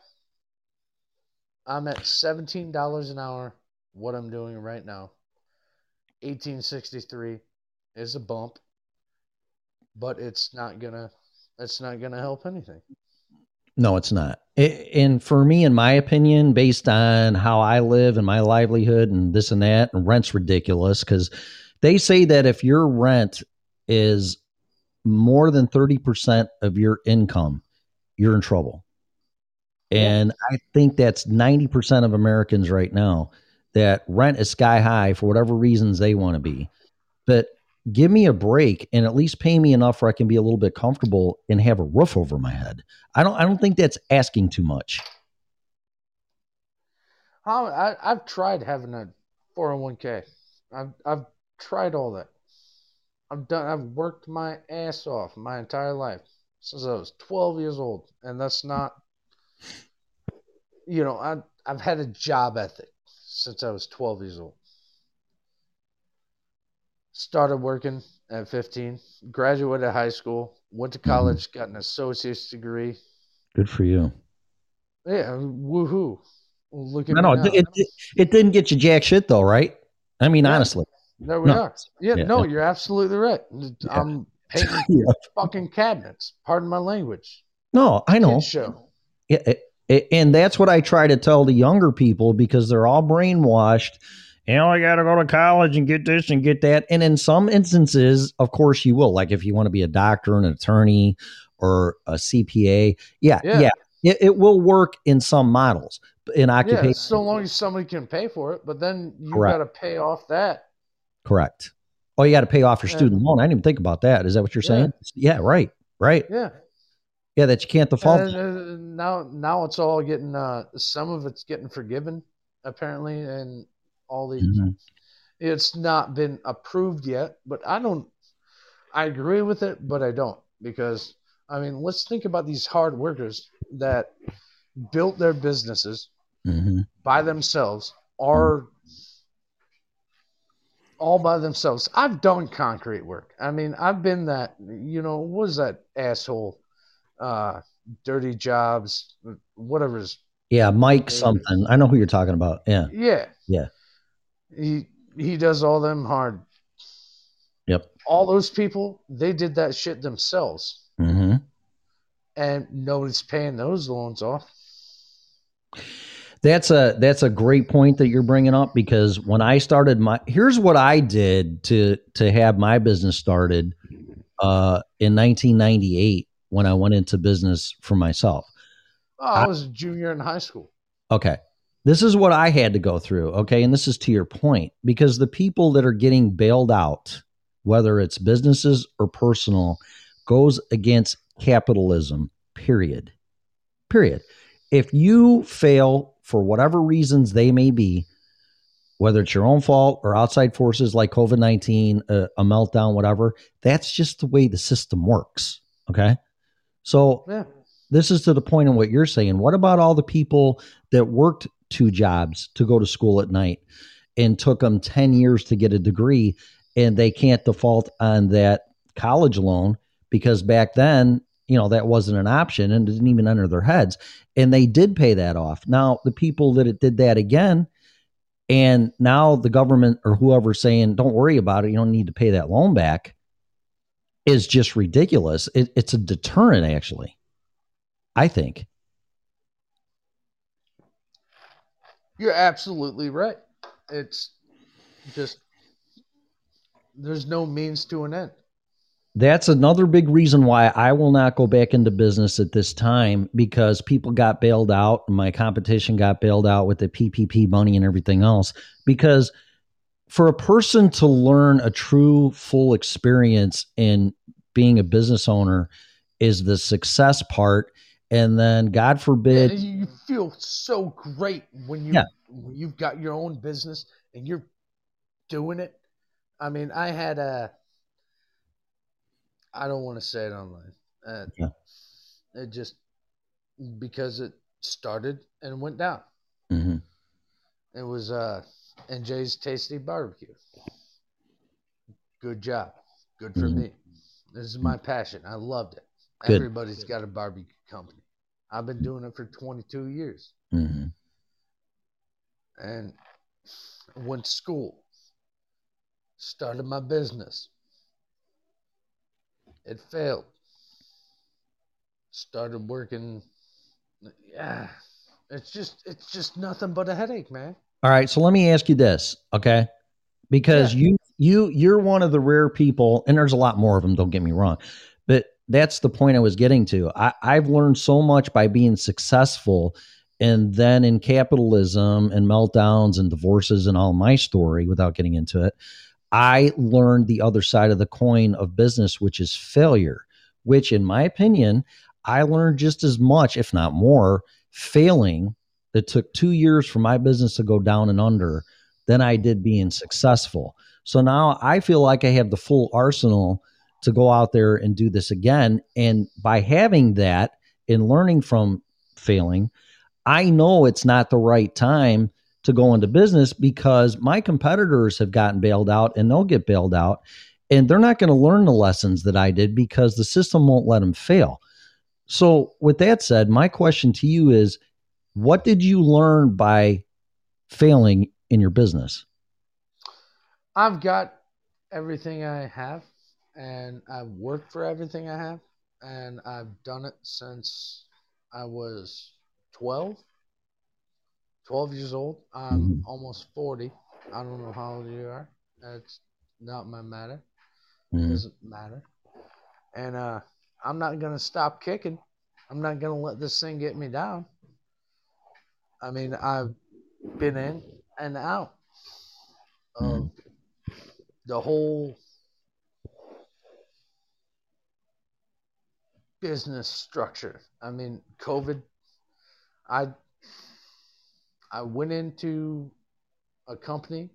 [SPEAKER 5] I'm at seventeen dollars an hour. What I'm doing right now, eighteen sixty three, is a bump, but it's not gonna. It's not gonna help anything.
[SPEAKER 1] No, it's not. A- And for me, in my opinion, based on how I live and my livelihood and this and that, and rent's ridiculous because they say that if your rent is more than 30% of your income, you're in trouble. And I think that's 90% of Americans right now that rent is sky high for whatever reasons they want to be. But give me a break and at least pay me enough where I can be a little bit comfortable and have a roof over my head. I don't I don't think that's asking too much.
[SPEAKER 5] I, I've tried having a 401k. I've I've tried all that. I've done. I've worked my ass off my entire life since I was 12 years old, and that's not. You know, I I've had a job ethic since I was 12 years old. Started working at 15, graduated high school, went to college, got an associate's degree.
[SPEAKER 1] Good for you.
[SPEAKER 5] Yeah, woohoo! Look at
[SPEAKER 1] No,
[SPEAKER 5] me
[SPEAKER 1] no, it, it, it didn't get you jack shit though, right? I mean,
[SPEAKER 5] Yeah.
[SPEAKER 1] honestly.
[SPEAKER 5] There we
[SPEAKER 1] No.
[SPEAKER 5] are. Yeah,
[SPEAKER 1] Yeah.
[SPEAKER 5] no, you're absolutely right. I'm painting
[SPEAKER 1] Yeah.
[SPEAKER 5] fucking cabinets. Pardon my language.
[SPEAKER 1] No, I know.
[SPEAKER 5] Kid show.
[SPEAKER 1] Yeah, it- it- and that's what I try to tell the younger people because they're all brainwashed. You know, I got to go to college and get this and get that. And in some instances, of course, you will. Like if you want to be a doctor, and an attorney, or a CPA, yeah,
[SPEAKER 5] Yeah.
[SPEAKER 1] yeah, it, it will work in some models in
[SPEAKER 5] Yeah,
[SPEAKER 1] occupation.
[SPEAKER 5] so long as somebody can pay for it, but then you got to pay off that.
[SPEAKER 1] Correct. Oh, you got to pay off your
[SPEAKER 5] Yeah.
[SPEAKER 1] student loan. I didn't even think about that. Is that what you're
[SPEAKER 5] Yeah.
[SPEAKER 1] saying? Yeah, right, right.
[SPEAKER 5] Yeah.
[SPEAKER 1] Yeah, that you can't default.
[SPEAKER 5] And, uh, now, now it's all getting. Uh, some of it's getting forgiven, apparently, and all the.
[SPEAKER 1] Mhm.
[SPEAKER 5] It's not been approved yet, but I don't. I agree with it, but I don't because I mean, let's think about these hard workers that built their businesses
[SPEAKER 1] Mhm.
[SPEAKER 5] by themselves are all by themselves. I've done concrete work. I mean, I've been that, you know, was that asshole? Uh, dirty jobs, whatever's.
[SPEAKER 1] Yeah, Mike something. I know who you're talking about. Yeah.
[SPEAKER 5] Yeah.
[SPEAKER 1] Yeah.
[SPEAKER 5] He he does all them hard.
[SPEAKER 1] Yep.
[SPEAKER 5] All those people, they did that shit themselves,
[SPEAKER 1] hmm
[SPEAKER 5] and nobody's paying those loans off.
[SPEAKER 1] That's a that's a great point that you're bringing up because when I started my here's what I did to to have my business started uh, in 1998 when I went into business for myself.
[SPEAKER 5] Oh, I was a junior in high school.
[SPEAKER 1] Okay. This is what I had to go through. Okay. And this is to your point because the people that are getting bailed out, whether it's businesses or personal, goes against capitalism, period. Period. If you fail for whatever reasons they may be, whether it's your own fault or outside forces like COVID 19, a, a meltdown, whatever, that's just the way the system works. Okay. So
[SPEAKER 5] Yeah.
[SPEAKER 1] this is to the point of what you're saying. What about all the people that worked two jobs to go to school at night and took them 10 years to get a degree and they can't default on that college loan because back then, you know, that wasn't an option and it didn't even enter their heads. And they did pay that off. Now, the people that it did that again, and now the government or whoever's saying, don't worry about it, you don't need to pay that loan back, is just ridiculous. It, it's a deterrent, actually. I think.
[SPEAKER 5] You're absolutely right. It's just there's no means to an end.
[SPEAKER 1] that's another big reason why I will not go back into business at this time because people got bailed out. and My competition got bailed out with the PPP money and everything else. Because for a person to learn a true full experience in being a business owner is the success part. And then, God forbid,
[SPEAKER 5] And you feel so great when you
[SPEAKER 1] Yeah.
[SPEAKER 5] when you've got your own business and you're doing it. I mean, I had a. I don't want to say it online. Uh,
[SPEAKER 1] Yeah.
[SPEAKER 5] It just because it started and went down.
[SPEAKER 1] Mhm.
[SPEAKER 5] It was uh NJ's Tasty Barbecue. Good job. Good for
[SPEAKER 1] Mhm.
[SPEAKER 5] me. This is my passion. I loved it.
[SPEAKER 1] Good.
[SPEAKER 5] Everybody's got a barbecue company. I've been doing it for 22 years
[SPEAKER 1] Mhm.
[SPEAKER 5] and went to school. Started my business. It failed. Started working. Yeah, it's just it's just nothing but a headache, man.
[SPEAKER 1] All right, so let me ask you this, okay? Because
[SPEAKER 5] Yeah.
[SPEAKER 1] you you you're one of the rare people, and there's a lot more of them. Don't get me wrong, but that's the point I was getting to. I, I've learned so much by being successful, and then in capitalism and meltdowns and divorces and all my story, without getting into it, I learned the other side of the coin of business, which is failure. Which, in my opinion, I learned just as much, if not more, failing that took two years for my business to go down and under than I did being successful. So now I feel like I have the full arsenal to go out there and do this again. And by having that and learning from failing, I know it's not the right time to go into business because my competitors have gotten bailed out and they'll get bailed out and they're not going to learn the lessons that I did because the system won't let them fail. So, with that said, my question to you is what did you learn by failing in your business?
[SPEAKER 5] I've got everything I have, and I've worked for everything I have, and I've done it since I was 12. 12 years old. I'm
[SPEAKER 1] Mhm.
[SPEAKER 5] almost 40. I don't know how old you are. That's not my matter.
[SPEAKER 1] Mhm.
[SPEAKER 5] Doesn't matter. And uh, I'm not going to stop kicking. I'm not going to let this thing get me down. I mean, I've been in and out of the whole business structure. I mean, COVID. I I went into a company.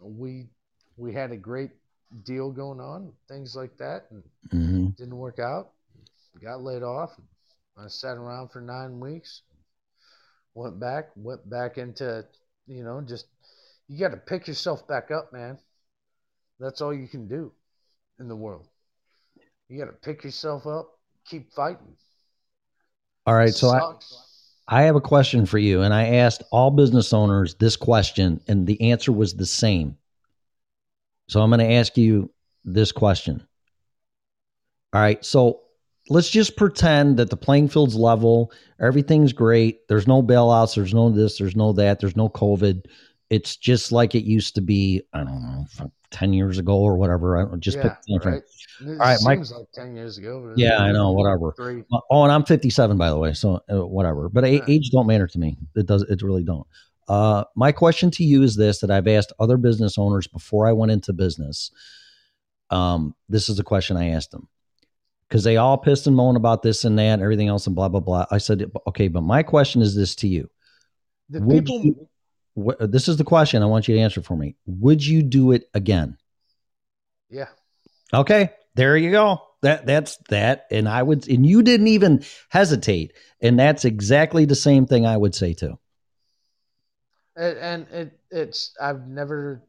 [SPEAKER 5] We we had a great deal going on, things like that, and
[SPEAKER 1] Mhm.
[SPEAKER 5] didn't work out. Got laid off. I sat around for nine weeks. Went back, went back into, you know, just you got to pick yourself back up, man. That's all you can do in the world. You got to pick yourself up, keep fighting.
[SPEAKER 1] All right. So I, I have a question for you. And I asked all business owners this question, and the answer was the same. So I'm going to ask you this question. All right. So let's just pretend that the playing field's level, everything's great. There's no bailouts, there's no this, there's no that, there's no COVID. It's just like it used to be, I don't know, 10 years ago or whatever. I don't just pick
[SPEAKER 5] yeah,
[SPEAKER 1] a time
[SPEAKER 5] right.
[SPEAKER 1] All right, Mike-
[SPEAKER 5] like ten years ago.
[SPEAKER 1] Yeah, I know, whatever.
[SPEAKER 5] Three.
[SPEAKER 1] Oh, and I'm 57, by the way. So uh, whatever. But
[SPEAKER 5] Yeah.
[SPEAKER 1] age don't matter to me. It does. It really don't. Uh, my question to you is this: that I've asked other business owners before I went into business. Um, this is the question I asked them because they all pissed and moan about this and that, and everything else, and blah blah blah. I said, okay, but my question is this to you:
[SPEAKER 5] The
[SPEAKER 1] Would
[SPEAKER 5] people.
[SPEAKER 1] you- Wh- this is the question I want you to answer for me. Would you do it again?
[SPEAKER 5] Yeah.
[SPEAKER 1] Okay, there you go. That that's that, and I would, and you didn't even hesitate, and that's exactly the same thing I would say too.
[SPEAKER 5] And, and it it's I've never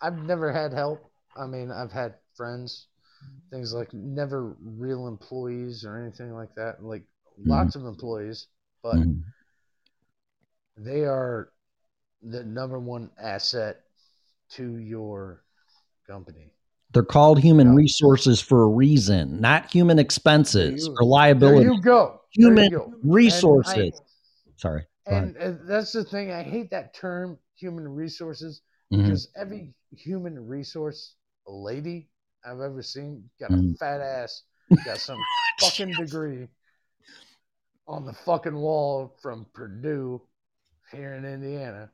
[SPEAKER 5] I've never had help. I mean, I've had friends, things like never real employees or anything like that. Like lots of employees, but
[SPEAKER 1] Mhm.
[SPEAKER 5] they are the number one asset to your company.
[SPEAKER 1] They're called human
[SPEAKER 5] Yeah.
[SPEAKER 1] resources for a reason, not human expenses
[SPEAKER 5] you-
[SPEAKER 1] or
[SPEAKER 5] There you go. There you
[SPEAKER 1] Human
[SPEAKER 5] go. And
[SPEAKER 1] resources.
[SPEAKER 5] I-
[SPEAKER 1] Sorry.
[SPEAKER 5] And, and that's the thing. I hate that term, human resources,
[SPEAKER 1] Mhm.
[SPEAKER 5] because every human resource, lady, I've ever seen. Got a
[SPEAKER 1] Mm.
[SPEAKER 5] fat ass, got some fucking degree on the fucking wall from Purdue here in Indiana.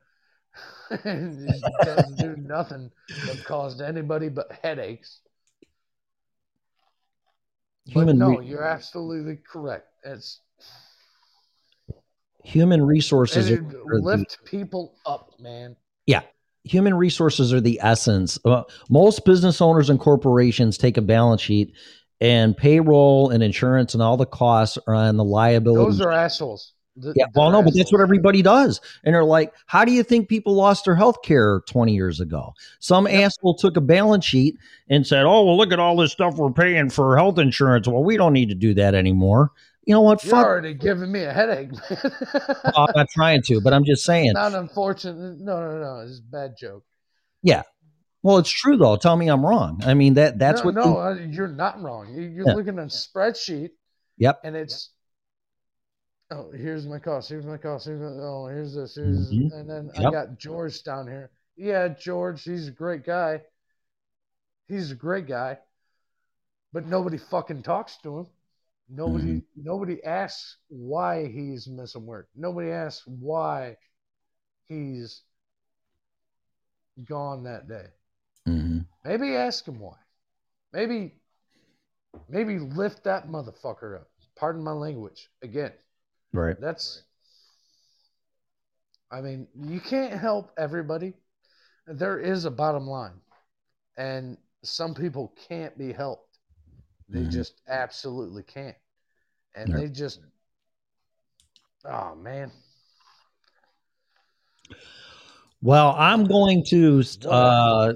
[SPEAKER 5] and doesn't do nothing but caused anybody but headaches. But
[SPEAKER 1] Human
[SPEAKER 5] no,
[SPEAKER 1] re-
[SPEAKER 5] you're absolutely correct. It's
[SPEAKER 1] human resources
[SPEAKER 5] it
[SPEAKER 1] are the-
[SPEAKER 5] lift people up, man. Yeah.
[SPEAKER 1] Human resources are the essence. Uh, most business owners and corporations take a balance sheet and payroll and insurance and all the costs are on the liability.
[SPEAKER 5] Those are assholes. Th-
[SPEAKER 1] yeah, well, no, but that's what everybody does. And they're like, how do you think people lost their health care 20 years ago? Some asshole took a balance sheet and said, oh, well, look at all this stuff we're paying for health insurance. Well, we don't need to do that anymore. You know what?
[SPEAKER 5] You're
[SPEAKER 1] Fuck.
[SPEAKER 5] already giving me a headache, man.
[SPEAKER 1] I'm not trying to, but I'm just saying.
[SPEAKER 5] Not unfortunate. No, no, no. It's a bad joke. Yeah.
[SPEAKER 1] Well, it's true though. Tell me I'm wrong. I mean that that's
[SPEAKER 5] no,
[SPEAKER 1] what.
[SPEAKER 5] no, uh, you're not wrong. You- You're
[SPEAKER 1] Yeah.
[SPEAKER 5] looking at a spreadsheet,
[SPEAKER 1] Yep.
[SPEAKER 5] and it's oh, here's my cost. Here's my cost. Here's my, oh, here's this. Here's
[SPEAKER 1] Mhm.
[SPEAKER 5] and then I got George down here. Yeah, George, he's a great guy. He's a great guy, but nobody fucking talks to him. Nobody,
[SPEAKER 1] Mm-hmm.
[SPEAKER 5] nobody asks why he's missing work. Nobody asks why he's gone that day.
[SPEAKER 1] Mhm.
[SPEAKER 5] Maybe ask him why. Maybe, maybe lift that motherfucker up. Pardon my language. Again,
[SPEAKER 1] Right.
[SPEAKER 5] that's. I mean, you can't help everybody. There is a bottom line, and some people can't be helped. They
[SPEAKER 1] Mhm.
[SPEAKER 5] just absolutely can't, and
[SPEAKER 1] Yeah.
[SPEAKER 5] they just. Oh man,
[SPEAKER 1] Well, I'm going to. Uh,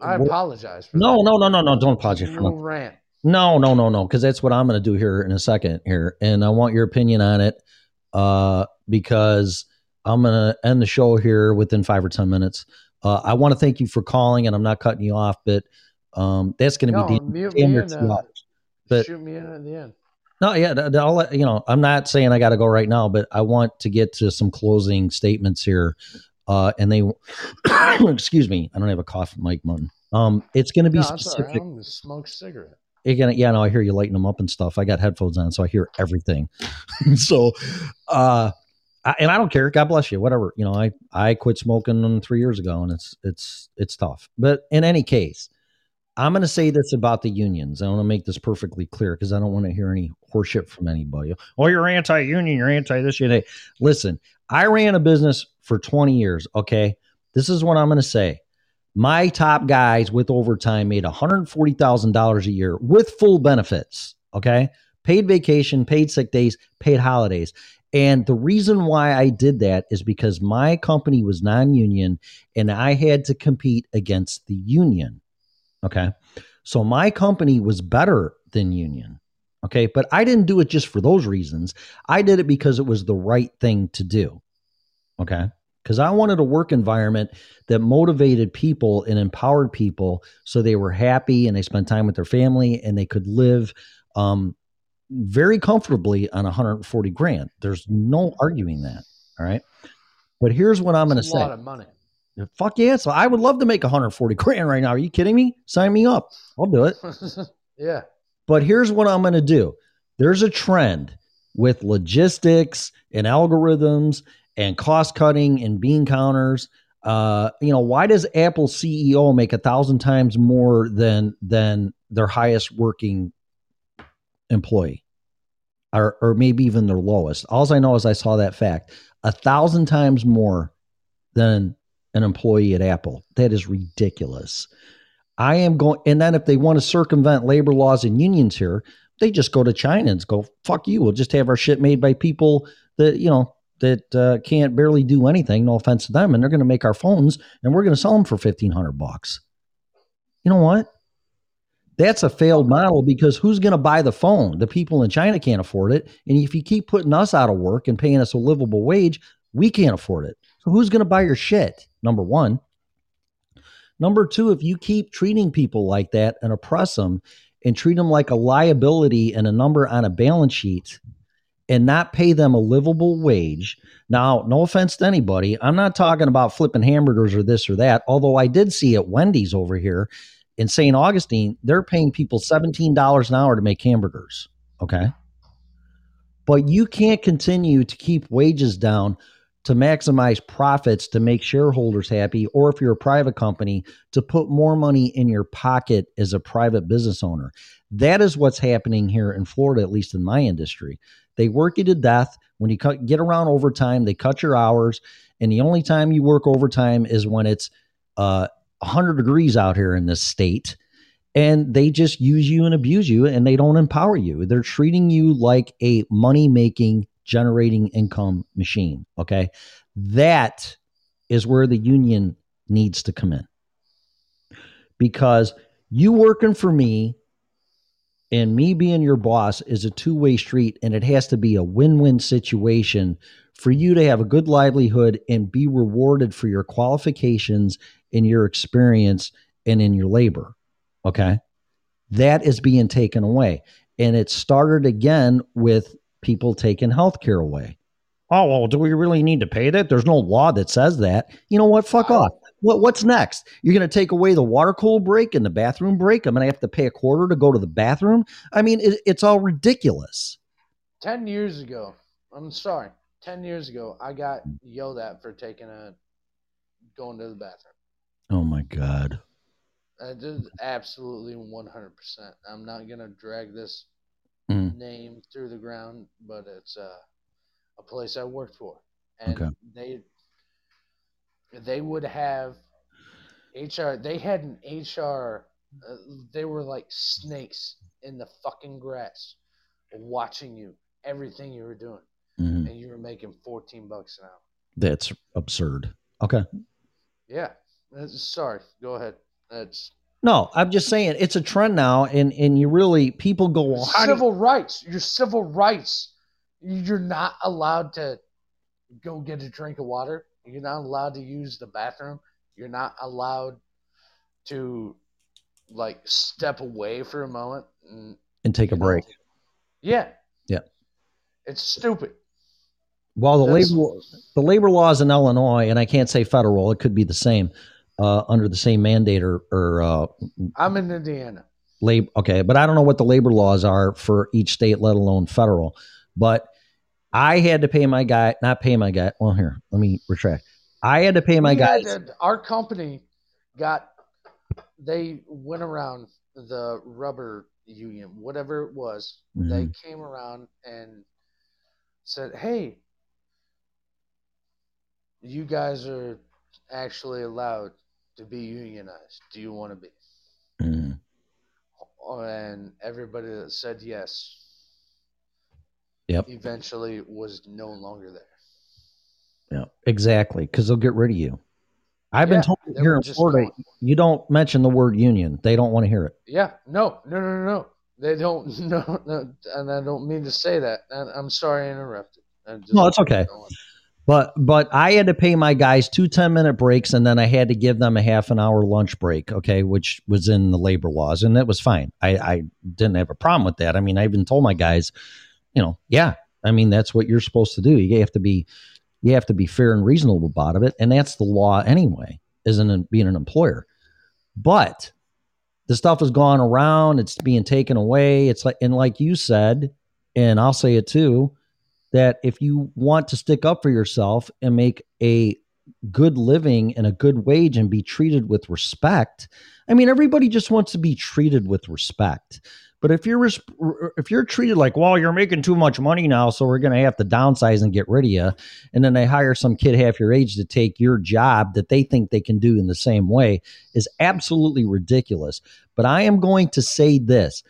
[SPEAKER 5] I apologize. For
[SPEAKER 1] no,
[SPEAKER 5] that.
[SPEAKER 1] no, no, no, no. Don't apologize for
[SPEAKER 5] No rant.
[SPEAKER 1] No, no, no, no. Because that's what I'm going to do here in a second here, and I want your opinion on it. Uh, because I'm going to end the show here within five or ten minutes. Uh, I want to thank you for calling, and I'm not cutting you off, but um, that's going to
[SPEAKER 5] No,
[SPEAKER 1] be
[SPEAKER 5] mute
[SPEAKER 1] damn near two hours. But-
[SPEAKER 5] shoot me in at the end.
[SPEAKER 1] No, yeah, I'll let, you know, I'm not saying I got to go right now, but I want to get to some closing statements here. Uh, and they, excuse me, I don't have a cough mic button. Um, it's going to be
[SPEAKER 5] No, right.
[SPEAKER 1] specific.
[SPEAKER 5] I'm gonna smoke cigarette.
[SPEAKER 1] Gonna, yeah, no, I hear you lighting them up and stuff. I got headphones on, so I hear everything. so, uh, I, and I don't care. God bless you. Whatever. You know, I I quit smoking three years ago, and it's it's it's tough. But in any case, I'm going to say this about the unions. I want to make this perfectly clear because I don't want to hear any horseshit from anybody. Oh, you're anti-union. You're anti this. You're listen. I ran a business for 20 years. Okay, this is what I'm going to say. My top guys with overtime made $140,000 a year with full benefits. Okay, paid vacation, paid sick days, paid holidays. And the reason why I did that is because my company was non union and I had to compete against the union. Okay. So my company was better than union. Okay. But I didn't do it just for those reasons. I did it because it was the right thing to do. Okay. Because I wanted a work environment that motivated people and empowered people so they were happy and they spent time with their family and they could live um, very comfortably on 140 grand. There's no arguing that. All right. But here's what I'm going to
[SPEAKER 5] It's a
[SPEAKER 1] say.
[SPEAKER 5] lot of money.
[SPEAKER 1] Fuck yeah. So I would love to make 140 grand right now. Are you kidding me? Sign me up. I'll do it.
[SPEAKER 5] yeah.
[SPEAKER 1] But here's what I'm going to do there's a trend with logistics and algorithms and cost cutting and bean counters. Uh, you know, why does Apple CEO make a thousand times more than than their highest working employee? Or, or maybe even their lowest. All I know is I saw that fact a thousand times more than an employee at Apple. That is ridiculous. I am going, and then if they want to circumvent labor laws and unions here, they just go to China and go, fuck you. We'll just have our shit made by people that, you know, that uh, can't barely do anything. No offense to them. And they're going to make our phones and we're going to sell them for 1500 bucks. You know what? That's a failed model because who's going to buy the phone? The people in China can't afford it. And if you keep putting us out of work and paying us a livable wage, we can't afford it. So who's going to buy your shit? Number one. Number two, if you keep treating people like that and oppress them and treat them like a liability and a number on a balance sheet and not pay them a livable wage. Now, no offense to anybody, I'm not talking about flipping hamburgers or this or that, although I did see at Wendy's over here in St. Augustine, they're paying people $17 an hour to make hamburgers. Okay. But you can't continue to keep wages down to maximize profits to make shareholders happy, or if you're a private company, to put more money in your pocket as a private business owner. That is what's happening here in Florida, at least in my industry. They work you to death. When you cut, get around overtime, they cut your hours. And the only time you work overtime is when it's uh, 100 degrees out here in this state. And they just use you and abuse you and they don't empower you. They're treating you like a money making, generating income machine. Okay. That is where the union needs to come in. Because you working for me and me being your boss is a two way street, and it has to be a win win situation for you to have a good livelihood and be rewarded for your qualifications and your experience and in your labor. Okay. That is being taken away. And it started again with people taking health care away. Oh, well, do we really need to pay that? There's no law that says that. You know what? Fuck off. What, what's next? You're going to take away the water cool break and the bathroom break? I'm going to have to pay a quarter to go to the bathroom? I mean, it, it's all ridiculous.
[SPEAKER 5] 10 years ago, I'm sorry, 10 years ago, I got yelled at for taking a going to the bathroom.
[SPEAKER 1] Oh, my God.
[SPEAKER 5] Uh, just absolutely 100%. I'm not going to drag this
[SPEAKER 1] Mm.
[SPEAKER 5] name through the ground, but it's uh, a place I worked for. And
[SPEAKER 1] Okay.
[SPEAKER 5] they they would have HR, they had an HR, uh, they were like snakes in the fucking grass watching you, everything you were doing.
[SPEAKER 1] Mhm.
[SPEAKER 5] And you were making 14 bucks an hour.
[SPEAKER 1] That's absurd. Okay.
[SPEAKER 5] Yeah. Uh, Sorry. Go ahead. That's
[SPEAKER 1] No, I'm just saying it's a trend now, and and you really people go well, do you-
[SPEAKER 5] civil rights. Your civil rights. You're not allowed to go get a drink of water. You're not allowed to use the bathroom. You're not allowed to like step away for a moment. And,
[SPEAKER 1] and take a
[SPEAKER 5] you know,
[SPEAKER 1] break.
[SPEAKER 5] Yeah.
[SPEAKER 1] Yeah.
[SPEAKER 5] It's stupid.
[SPEAKER 1] Well, the
[SPEAKER 5] That's-
[SPEAKER 1] labor the labor laws in Illinois, and I can't say federal, it could be the same uh, under the same mandate or, or uh,
[SPEAKER 5] I'm in Indiana.
[SPEAKER 1] labor. Okay, but I don't know what the labor laws are for each state, let alone federal. But I had to pay my guy, not pay my guy. Well, here, let me retract. I had to pay my guys.
[SPEAKER 5] our company got they went around the rubber union whatever it was they
[SPEAKER 1] Mhm.
[SPEAKER 5] came around and said hey you guys are actually allowed to be unionized do you want to be
[SPEAKER 1] Mhm.
[SPEAKER 5] and everybody that said yes
[SPEAKER 1] Yep.
[SPEAKER 5] eventually was no longer there
[SPEAKER 1] Yeah, exactly. Because they'll get rid of you. I've been told here in Florida,
[SPEAKER 5] gone.
[SPEAKER 1] you don't mention the word union. They don't want to hear it.
[SPEAKER 5] Yeah, no, no, no, no, no. They don't. No, no, and I don't mean to say that. I'm sorry I interrupted. I
[SPEAKER 1] No, it's okay. But but I had to pay my guys two 10 minute breaks and then I had to give them a half an hour lunch break, okay, which was in the labor laws and that was fine. I, I didn't have a problem with that. I mean, I even told my guys, you know, yeah, I mean that's what you're supposed to do. You have to be you have to be fair and reasonable about it, and that's the law anyway, isn't it being an employer. But the stuff has gone around, it's being taken away. It's like and like you said, and I'll say it too, that if you want to stick up for yourself and make a good living and a good wage and be treated with respect, I mean everybody just wants to be treated with respect. But if you're if you're treated like, well, you're making too much money now, so we're going to have to downsize and get rid of you, and then they hire some kid half your age to take your job that they think they can do in the same way, is absolutely ridiculous. But I am going to say this: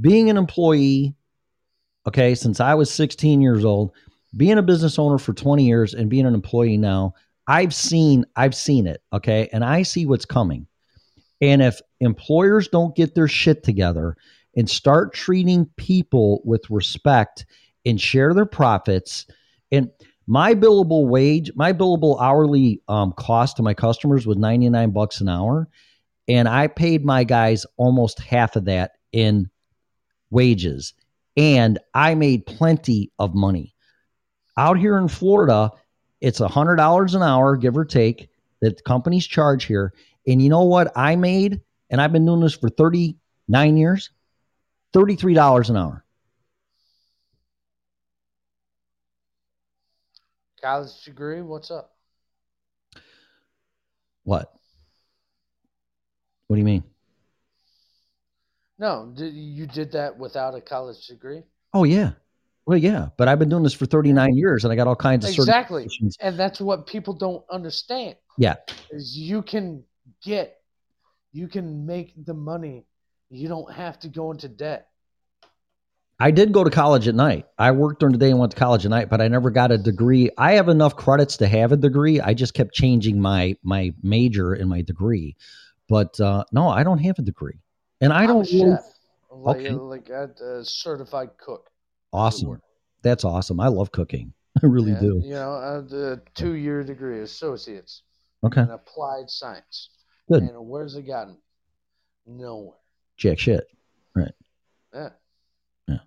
[SPEAKER 1] being an employee, okay, since I was 16 years old, being a business owner for 20 years, and being an employee now, I've seen I've seen it, okay, and I see what's coming. And if employers don't get their shit together and start treating people with respect and share their profits. And my billable wage my billable hourly um, cost to my customers was 99 bucks an hour. And i paid my guys almost half of that in wages. And i made plenty of money. Out here in florida it's a hundred dollars an hour give or take that companies charge here. And you know what i made? And I've been doing this for 39 years, $33 an hour.
[SPEAKER 5] College degree, what's up?
[SPEAKER 1] What? What do you mean?
[SPEAKER 5] No, you did that without a college degree?
[SPEAKER 1] Oh yeah. Well, yeah, but I've been doing this for 39 years and I got all kinds of certifications. Exactly.
[SPEAKER 5] And that's what people don't understand.
[SPEAKER 1] Yeah.
[SPEAKER 5] Is you can get, you can make the money. You don't have to go into debt.
[SPEAKER 1] I did go to college at night. I worked during the day and went to college at night, but I never got a degree. I have enough credits to have a degree. I just kept changing my my major and my degree. But uh, no, I don't have a degree, and I
[SPEAKER 5] I'm
[SPEAKER 1] don't.
[SPEAKER 5] a
[SPEAKER 1] really-
[SPEAKER 5] chef. Like,
[SPEAKER 1] Okay.
[SPEAKER 5] like a, certified cook.
[SPEAKER 1] awesome. That's awesome. I love cooking. I really
[SPEAKER 5] Yeah,
[SPEAKER 1] do.
[SPEAKER 5] You know, a, the two year degree, associates
[SPEAKER 1] Okay.
[SPEAKER 5] in applied science.
[SPEAKER 1] Good.
[SPEAKER 5] And where's it gotten? Nowhere.
[SPEAKER 1] Jack shit. Right.
[SPEAKER 5] Yeah. Yeah.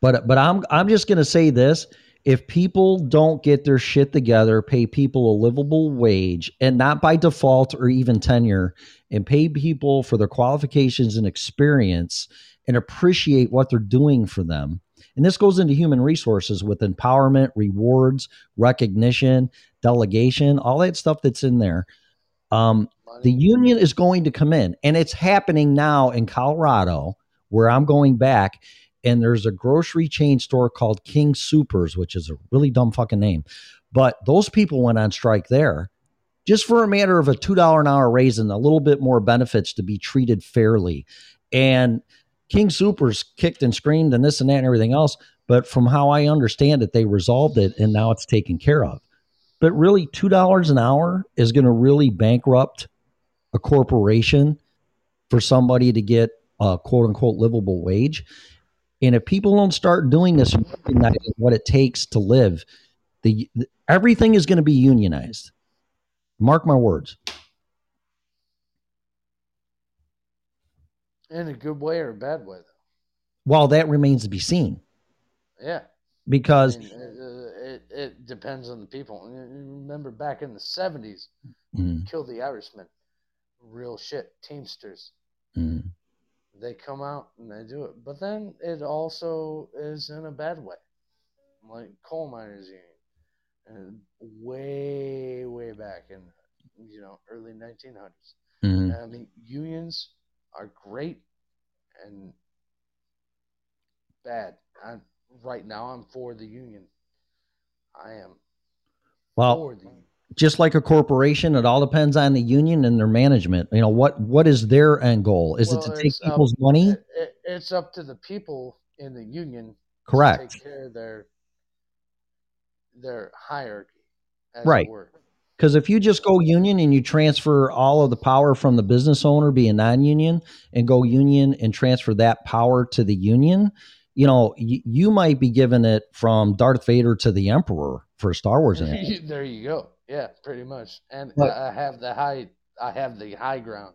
[SPEAKER 1] But but I'm I'm just gonna say this: if people don't get their shit together, pay people a livable wage, and not by default or even tenure, and pay people for their qualifications and experience, and appreciate what they're doing for them. And this goes into human resources with empowerment, rewards, recognition, delegation, all that stuff that's in there. Um. The union is going to come in and it's happening now in colorado where i'm going back and there's a grocery chain store called King Soopers which is a really dumb fucking name. But those people went on strike there just for a matter of a $2 an hour raise and a little bit more benefits to be treated fairly. And King Soopers kicked and screamed and this and that and everything else but from how i understand it they resolved it and now it's taken care of. But really $2 an hour is going to really bankrupt a corporation for somebody to get a quote unquote livable wage. And if people don't start doing this and recognizing what it takes to live, the everything is going to be unionized. Mark my words.
[SPEAKER 5] In a good way or a bad way, though.
[SPEAKER 1] While that remains to be seen,
[SPEAKER 5] Yeah.
[SPEAKER 1] because
[SPEAKER 5] I mean, it, uh, it, it depends on the people. Remember back in the 70s,
[SPEAKER 1] Mm,
[SPEAKER 5] Kill the Irishman. Real shit. Teamsters.
[SPEAKER 1] mm,
[SPEAKER 5] They come out and they do it. But then it also is in a bad way. Like coal miners union. And way, way back in, you know, early 1900s.
[SPEAKER 1] mm.
[SPEAKER 5] I mean, unions are great and bad. I'm, right now, I'm for the union. I am
[SPEAKER 1] well,
[SPEAKER 5] for the union.
[SPEAKER 1] Just like a corporation, it all depends on the union and their management. You know what? What is their end goal? Is it to take
[SPEAKER 5] it's up-
[SPEAKER 1] people's money?
[SPEAKER 5] It, it, it's up to the people in the union to
[SPEAKER 1] Correct.
[SPEAKER 5] take care of their their hierarchy. As
[SPEAKER 1] Right. Because if you just go union and you transfer all of the power from the business owner being non-union and go union and transfer that power to the union, you know, y- you might be giving it from Darth Vader to the Emperor for Star Wars.
[SPEAKER 5] there you go. Yeah, pretty much. And
[SPEAKER 1] But-
[SPEAKER 5] I have the high. I have the high ground.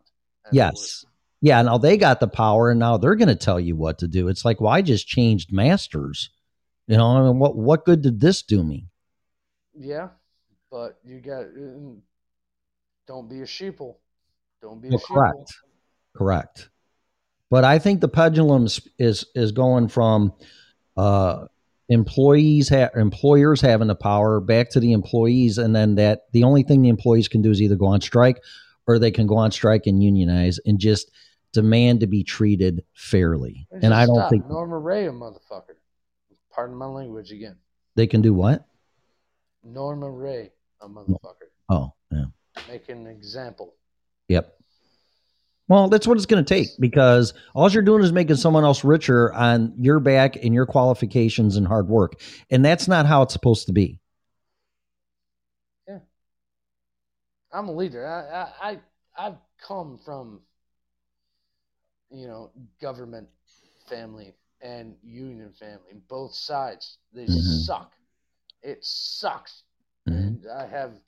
[SPEAKER 1] yes. Yeah. Now they got the power and now they're going to tell you what to do. It's like, well, I just changed masters. You know, I mean, what, what good did this do me?
[SPEAKER 5] Yeah, but you got. mm, Don't be a sheeple. Don't be a
[SPEAKER 1] Well,
[SPEAKER 5] sheeple.
[SPEAKER 1] correct. Correct. But I think the pendulum is, is going from uh, employees have employers having the power back to the employees, and then that the only thing the employees can do is either go on strike or they can go on strike and unionize and just demand to be treated fairly. And I don't think
[SPEAKER 5] Norma Rae, a motherfucker. Pardon my language again.
[SPEAKER 1] they can do what?
[SPEAKER 5] Norma Rae, a motherfucker.
[SPEAKER 1] Oh, yeah.
[SPEAKER 5] Make an example.
[SPEAKER 1] Yep. Well, that's what it's going to take because all you're doing is making someone else richer on your back and your qualifications and hard work. And that's not how it's supposed to be. Yeah.
[SPEAKER 5] I'm a leader. I, I, I I've come from, you know, government family and union family, both sides. They
[SPEAKER 1] Mhm.
[SPEAKER 5] suck. It sucks.
[SPEAKER 1] Mhm.
[SPEAKER 5] And I have,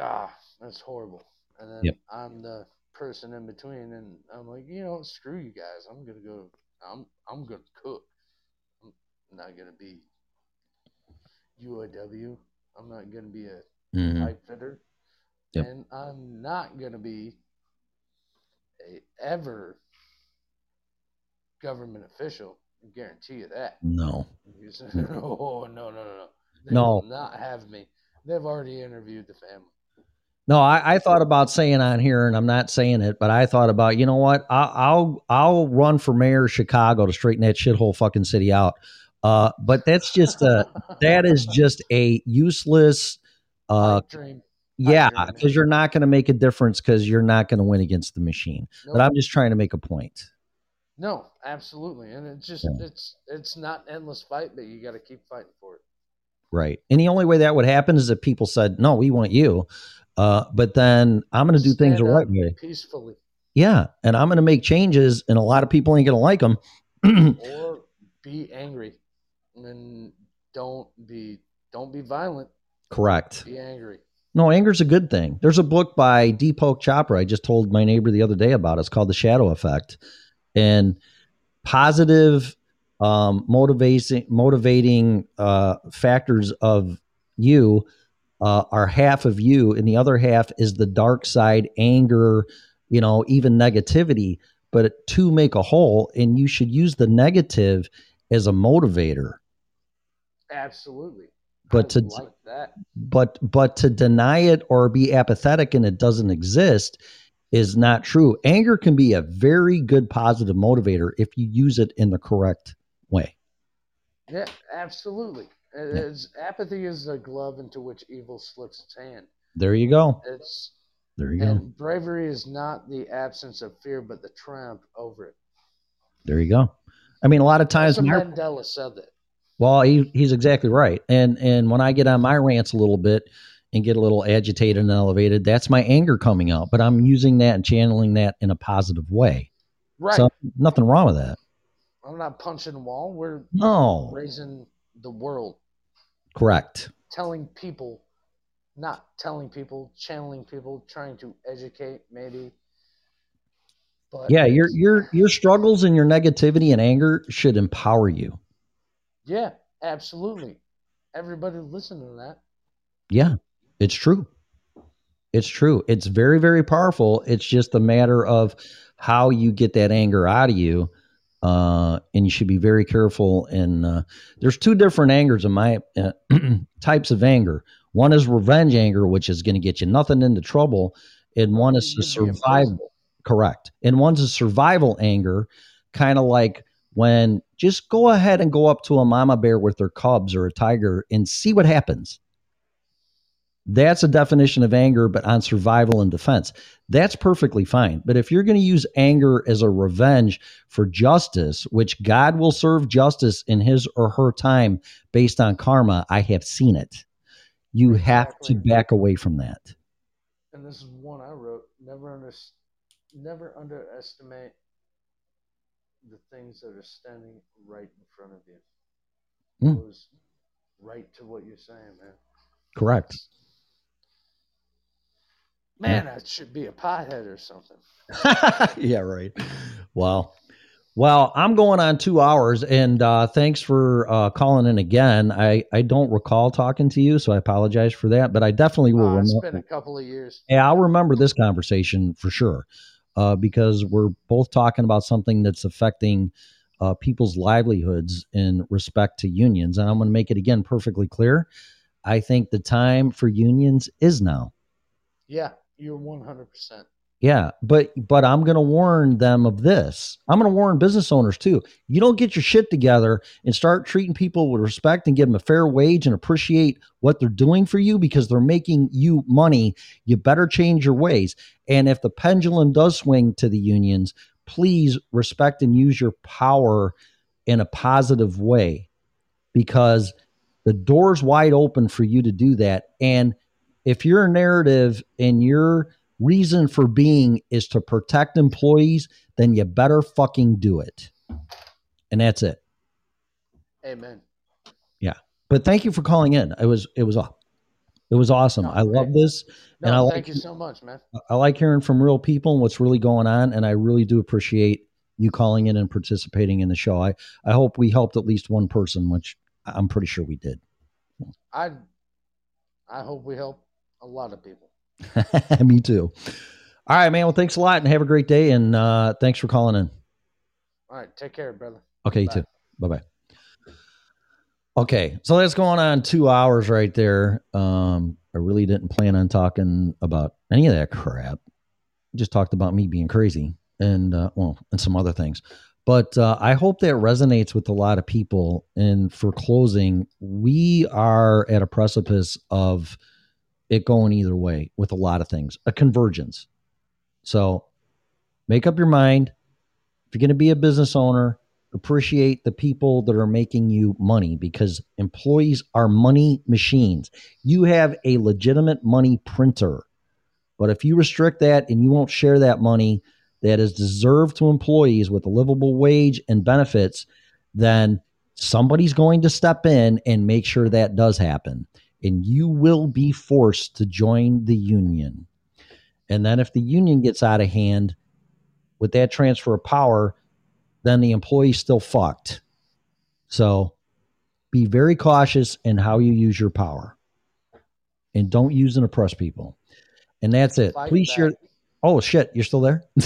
[SPEAKER 5] ah, that's horrible. And then
[SPEAKER 1] Yep.
[SPEAKER 5] I'm the person in between, and I'm like, you know, screw you guys. I'm gonna go. I'm I'm gonna cook. I'm not gonna be UAW. I'm not gonna be a
[SPEAKER 1] Mhm.
[SPEAKER 5] pipe fitter.
[SPEAKER 1] Yep.
[SPEAKER 5] And I'm not going to be a ever government official. I guarantee you that.
[SPEAKER 1] No.
[SPEAKER 5] Oh, no, no, no, no. They
[SPEAKER 1] No.
[SPEAKER 5] will not have me. They've already interviewed the family.
[SPEAKER 1] No, I, I thought about saying on here, and I'm not saying it, but I thought about, you know what? I'll I'll, I'll run for mayor of Chicago to straighten that shithole fucking city out. Uh, but that's just a that is just a useless. Uh, yeah, because you're not going to make a difference because you're not going to win against the machine.
[SPEAKER 5] Nope.
[SPEAKER 1] But I'm just trying to make a point.
[SPEAKER 5] No, absolutely, and it's just
[SPEAKER 1] Yeah.
[SPEAKER 5] it's it's not an endless fight, but you got to keep fighting for it.
[SPEAKER 1] Right. And the only way that would happen is if people said, no, we want you. Uh, but then I'm going to do things the right way.
[SPEAKER 5] peacefully,
[SPEAKER 1] Yeah. And I'm going to make changes, and a lot of people ain't going to like them.
[SPEAKER 5] or be angry, and don't be don't be violent.
[SPEAKER 1] Correct.
[SPEAKER 5] Be angry.
[SPEAKER 1] No, anger's a good thing. There's a book by Deepak Chopra I just told my neighbor the other day about. It's called The Shadow Effect. And positive um, motivating motivating uh, factors of you uh, are half of you, and the other half is the dark side, anger, you know, even negativity. But two make a whole, and you should use the negative as a motivator.
[SPEAKER 5] Absolutely.
[SPEAKER 1] But to
[SPEAKER 5] like that.
[SPEAKER 1] but but to deny it or be apathetic and it doesn't exist is not true anger can be a very good positive motivator if you use it in the correct way
[SPEAKER 5] Yeah, absolutely. It
[SPEAKER 1] Yeah.
[SPEAKER 5] apathy is a glove into which evil slips its hand.
[SPEAKER 1] there you go
[SPEAKER 5] It's
[SPEAKER 1] there you go
[SPEAKER 5] bravery is not the absence of fear, but the triumph over it.
[SPEAKER 1] there you go i mean a lot of times
[SPEAKER 5] Mandela said that.
[SPEAKER 1] well he, he's exactly right and and when i get on my rants a little bit and get a little agitated and elevated that's my anger coming out but i'm using that and channeling that in a positive way
[SPEAKER 5] Right.
[SPEAKER 1] so nothing wrong with that
[SPEAKER 5] I'm not punching a wall. We're
[SPEAKER 1] no
[SPEAKER 5] raising the world,
[SPEAKER 1] correct
[SPEAKER 5] telling people, not telling people, channeling people, trying to educate, maybe. But
[SPEAKER 1] yeah your your your struggles and your negativity and anger should empower you
[SPEAKER 5] yeah, absolutely. Everybody listen to that.
[SPEAKER 1] yeah it's true it's true it's very very powerful it's just a matter of how you get that anger out of you uh, and you should be very careful and uh, there's two different angers in my uh, types of anger one is revenge anger which is going to get you nothing into trouble and one is a
[SPEAKER 5] You'd be in prison.
[SPEAKER 1] survival correct and one's a survival anger kind of like when just go ahead and go up to a mama bear with their cubs or a tiger and see what happens that's a definition of anger but on survival and defense that's perfectly fine but if you're going to use anger as a revenge for justice which god will serve justice in his or her time based on karma i have seen it you have to back away from that
[SPEAKER 5] And this is one I wrote. Never under, never underestimate the things that are standing right in front of you.
[SPEAKER 1] Hmm.
[SPEAKER 5] Goes right to what you're saying, man.
[SPEAKER 1] correct
[SPEAKER 5] Man, that should be a pothead or something.
[SPEAKER 1] yeah, right. Well, well, I'm going on two hours, and uh, thanks for uh, calling in again. I I don't recall talking to you, so I apologize for that. But I definitely will.
[SPEAKER 5] Uh, it's
[SPEAKER 1] remember-
[SPEAKER 5] been a couple of years.
[SPEAKER 1] yeah, I'll remember this conversation for sure, uh, because we're both talking about something that's affecting uh, people's livelihoods in respect to unions, and I'm going to make it again perfectly clear. I think the time for unions is now.
[SPEAKER 5] Yeah, you're 100%.
[SPEAKER 1] Yeah, but but I'm going to warn them of this. I'm going to warn business owners too. You don't get your shit together and start treating people with respect and give them a fair wage and appreciate what they're doing for you because they're making you money. You better change your ways. And if the pendulum does swing to the unions, please respect and use your power in a positive way because the door's wide open for you to do that. And if your narrative and your reason for being is to protect employees, then you better fucking do it. And that's it.
[SPEAKER 5] Amen. Yeah.
[SPEAKER 1] But thank you for calling in. It was it was it was awesome.
[SPEAKER 5] No,
[SPEAKER 1] I love
[SPEAKER 5] man.
[SPEAKER 1] this.
[SPEAKER 5] No,
[SPEAKER 1] And I
[SPEAKER 5] thank
[SPEAKER 1] like-
[SPEAKER 5] you so much, man.
[SPEAKER 1] I like hearing from real people and what's really going on. And I really do appreciate you calling in and participating in the show. I, I hope we helped at least one person, which I'm pretty sure we did.
[SPEAKER 5] I I hope we help a lot of people.
[SPEAKER 1] Me too. All right, man. Well, thanks a lot and have a great day. And uh, thanks for calling in.
[SPEAKER 5] All right, take care, brother.
[SPEAKER 1] Okay, you
[SPEAKER 5] Bye.
[SPEAKER 1] too. Bye bye. Okay, so that's going on two hours right there. Um, I really didn't plan on talking about any of that crap. Just talked about me being crazy and uh, well, and some other things. But uh, I hope that resonates with a lot of people. And for closing, we are at a precipice of it going either way with a lot of things, a convergence. So make up your mind. If you're going to be a business owner, appreciate the people that are making you money because employees are money machines. You have a legitimate money printer. But if you restrict that and you won't share that money that is deserved to employees with a livable wage and benefits, then somebody's going to step in and make sure that does happen. And you will be forced to join the union. And then if the union gets out of hand with that transfer of power, then the employee's still fucked. So be very cautious in how you use your power. And don't use and oppress people. And that's it.
[SPEAKER 5] Fight
[SPEAKER 1] Please
[SPEAKER 5] back.
[SPEAKER 1] share. Oh shit, you're still there?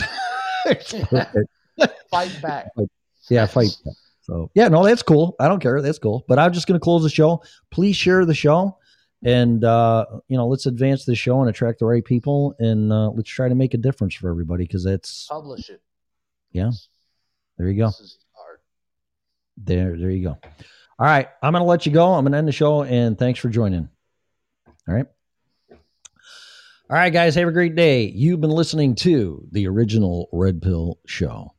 [SPEAKER 5] Fight back.
[SPEAKER 1] yeah, fight. back. So yeah, no, that's cool. I don't care. That's cool. But I'm just gonna close the show. Please share the show. And uh, you know, let's advance the show and attract the right people and uh, let's try to make a difference for everybody because that's
[SPEAKER 5] Publish it.
[SPEAKER 1] Yeah. there you go.
[SPEAKER 5] This is hard.
[SPEAKER 1] There, there you go. All right, I'm going to let you go. I'm going to end the show, and thanks for joining. All right. All right, guys, have a great day. You've been listening to the original Red Pill Show.